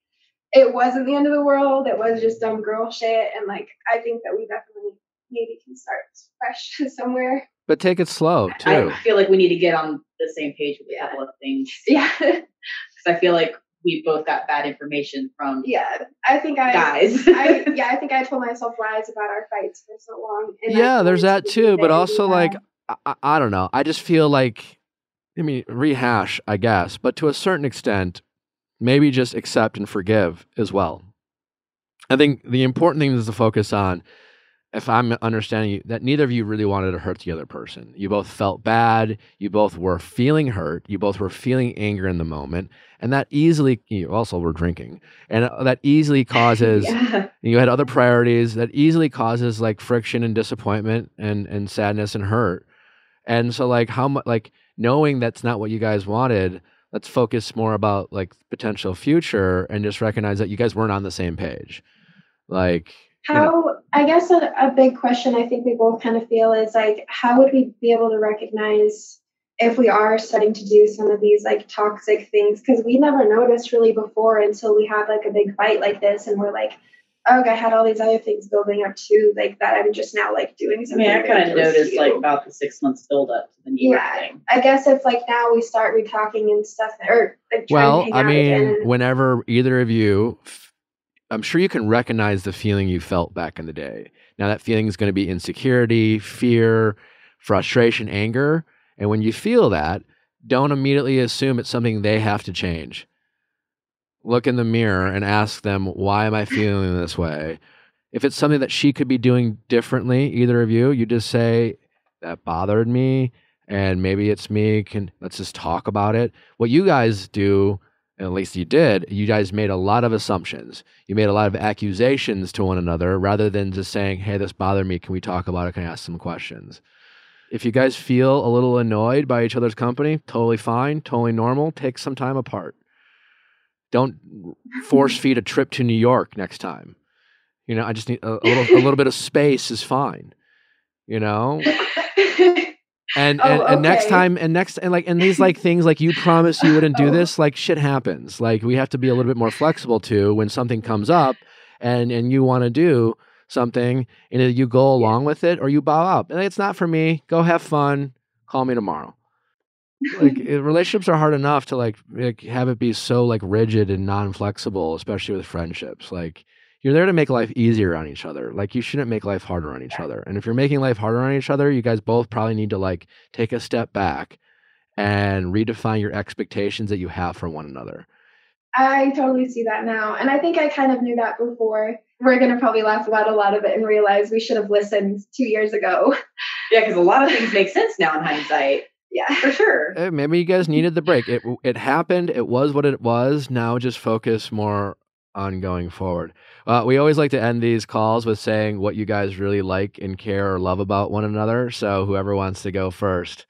it wasn't the end of the world. It was just dumb girl shit. And like I think that we definitely maybe can start fresh somewhere. But take it slow too. I feel like we need to get on the same page with a couple of things Yeah. because I feel like we both got bad information from yeah. I think I guys. I yeah, I think I told myself lies about our fights for so long. and yeah, there's that too. But also, like, I, I- I don't know. I just feel like, I mean, rehash, I guess, but to a certain extent, maybe just accept and forgive as well. I think the important thing is to focus on, if I'm understanding you, that neither of you really wanted to hurt the other person. You both felt bad. You both were feeling hurt. You both were feeling anger in the moment. And that easily, you also were drinking. And uh, that easily causes yeah. you had other priorities that easily causes like friction and disappointment and and sadness and hurt and so like how much like knowing that's not what you guys wanted let's focus more about like potential future and just recognize that you guys weren't on the same page. Like you know, How I guess a, a big question I think we both kind of feel is like how would we be able to recognize if we are starting to do some of these like toxic things? Because we never noticed really before until we had like a big fight like this and we're like oh I had all these other things building up too like that I'm just now like doing I something mean, I kind of ridiculous to noticed like about the six months build up to the New York Yeah. thing. I guess if like now we start re-talking and stuff or like well i mean again whenever either of you I'm sure you can recognize the feeling you felt back in the day now that feeling is going to be insecurity fear frustration anger and when you feel that don't immediately assume it's something they have to change look in the mirror and ask them why am i feeling this way? If it's something that she could be doing differently either of you you just say that bothered me and maybe it's me can let's just talk about it. What you guys do at least you did you guys made a lot of assumptions. You made a lot of accusations to one another rather than just saying hey this bothered me. Can we talk about it? Can i ask some questions? If you guys feel a little annoyed by each other's company totally fine totally normal take some time apart don't force feed a trip to new york next time. You know i just need a, a little a little bit of space is fine you know? And Oh, and, and next time and next and like and these like things like you promised you wouldn't do oh. this like shit happens. Like we have to be a little bit more flexible too when something comes up and and you want to do something and you go along with it or you bow out. And it's not for me. Go have fun. Call me tomorrow like eh, relationships are hard enough to like, like have it be so like rigid and non-flexible especially with friendships like you're there to make life easier on each other. Like you shouldn't make life harder on each other. And if you're making life harder on each other, you guys both probably need to like take a step back and redefine your expectations that you have for one another. I totally see that now. And I think I kind of knew that before. We're going to probably laugh about a lot of it and realize we should have listened two years ago. Yeah, because a lot of things make sense now in hindsight. Yeah. For sure. Maybe you guys needed the break. It it happened. It was what it was. Now just focus more on going forward. Uh, we always like to end these calls with saying what you guys really like and care or love about one another. So whoever wants to go first.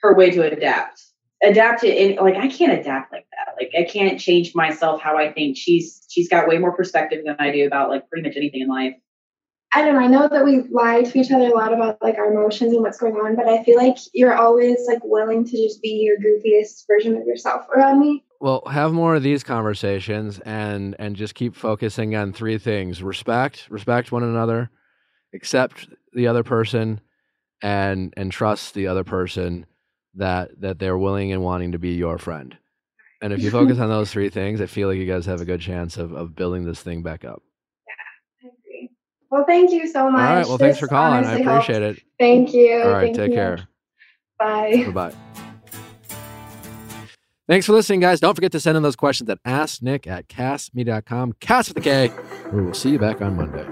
Her way to adapt. Adapt to in like I can't adapt like that. Like I can't change myself how I think. She's she's got way more perspective than I do about like pretty much anything in life. I don't know. I know that we lie to each other a lot about like our emotions and what's going on, but I feel like you're always like willing to just be your goofiest version of yourself around me. Well, have more of these conversations and and just keep focusing on three things: respect, respect one another, accept the other person, and and trust the other person that that they're willing and wanting to be your friend. And if you focus on those three things, I feel like you guys have a good chance of of building this thing back up. Well, thank you so much. All right. Well, thanks This for calling. I honestly helped. appreciate it. Thank you. All right. Thank Take you. care. Bye. Bye bye. Thanks for listening, guys. Don't forget to send in those questions at asknick at kastmedia.com. Cast with a K. We will see you back on Monday.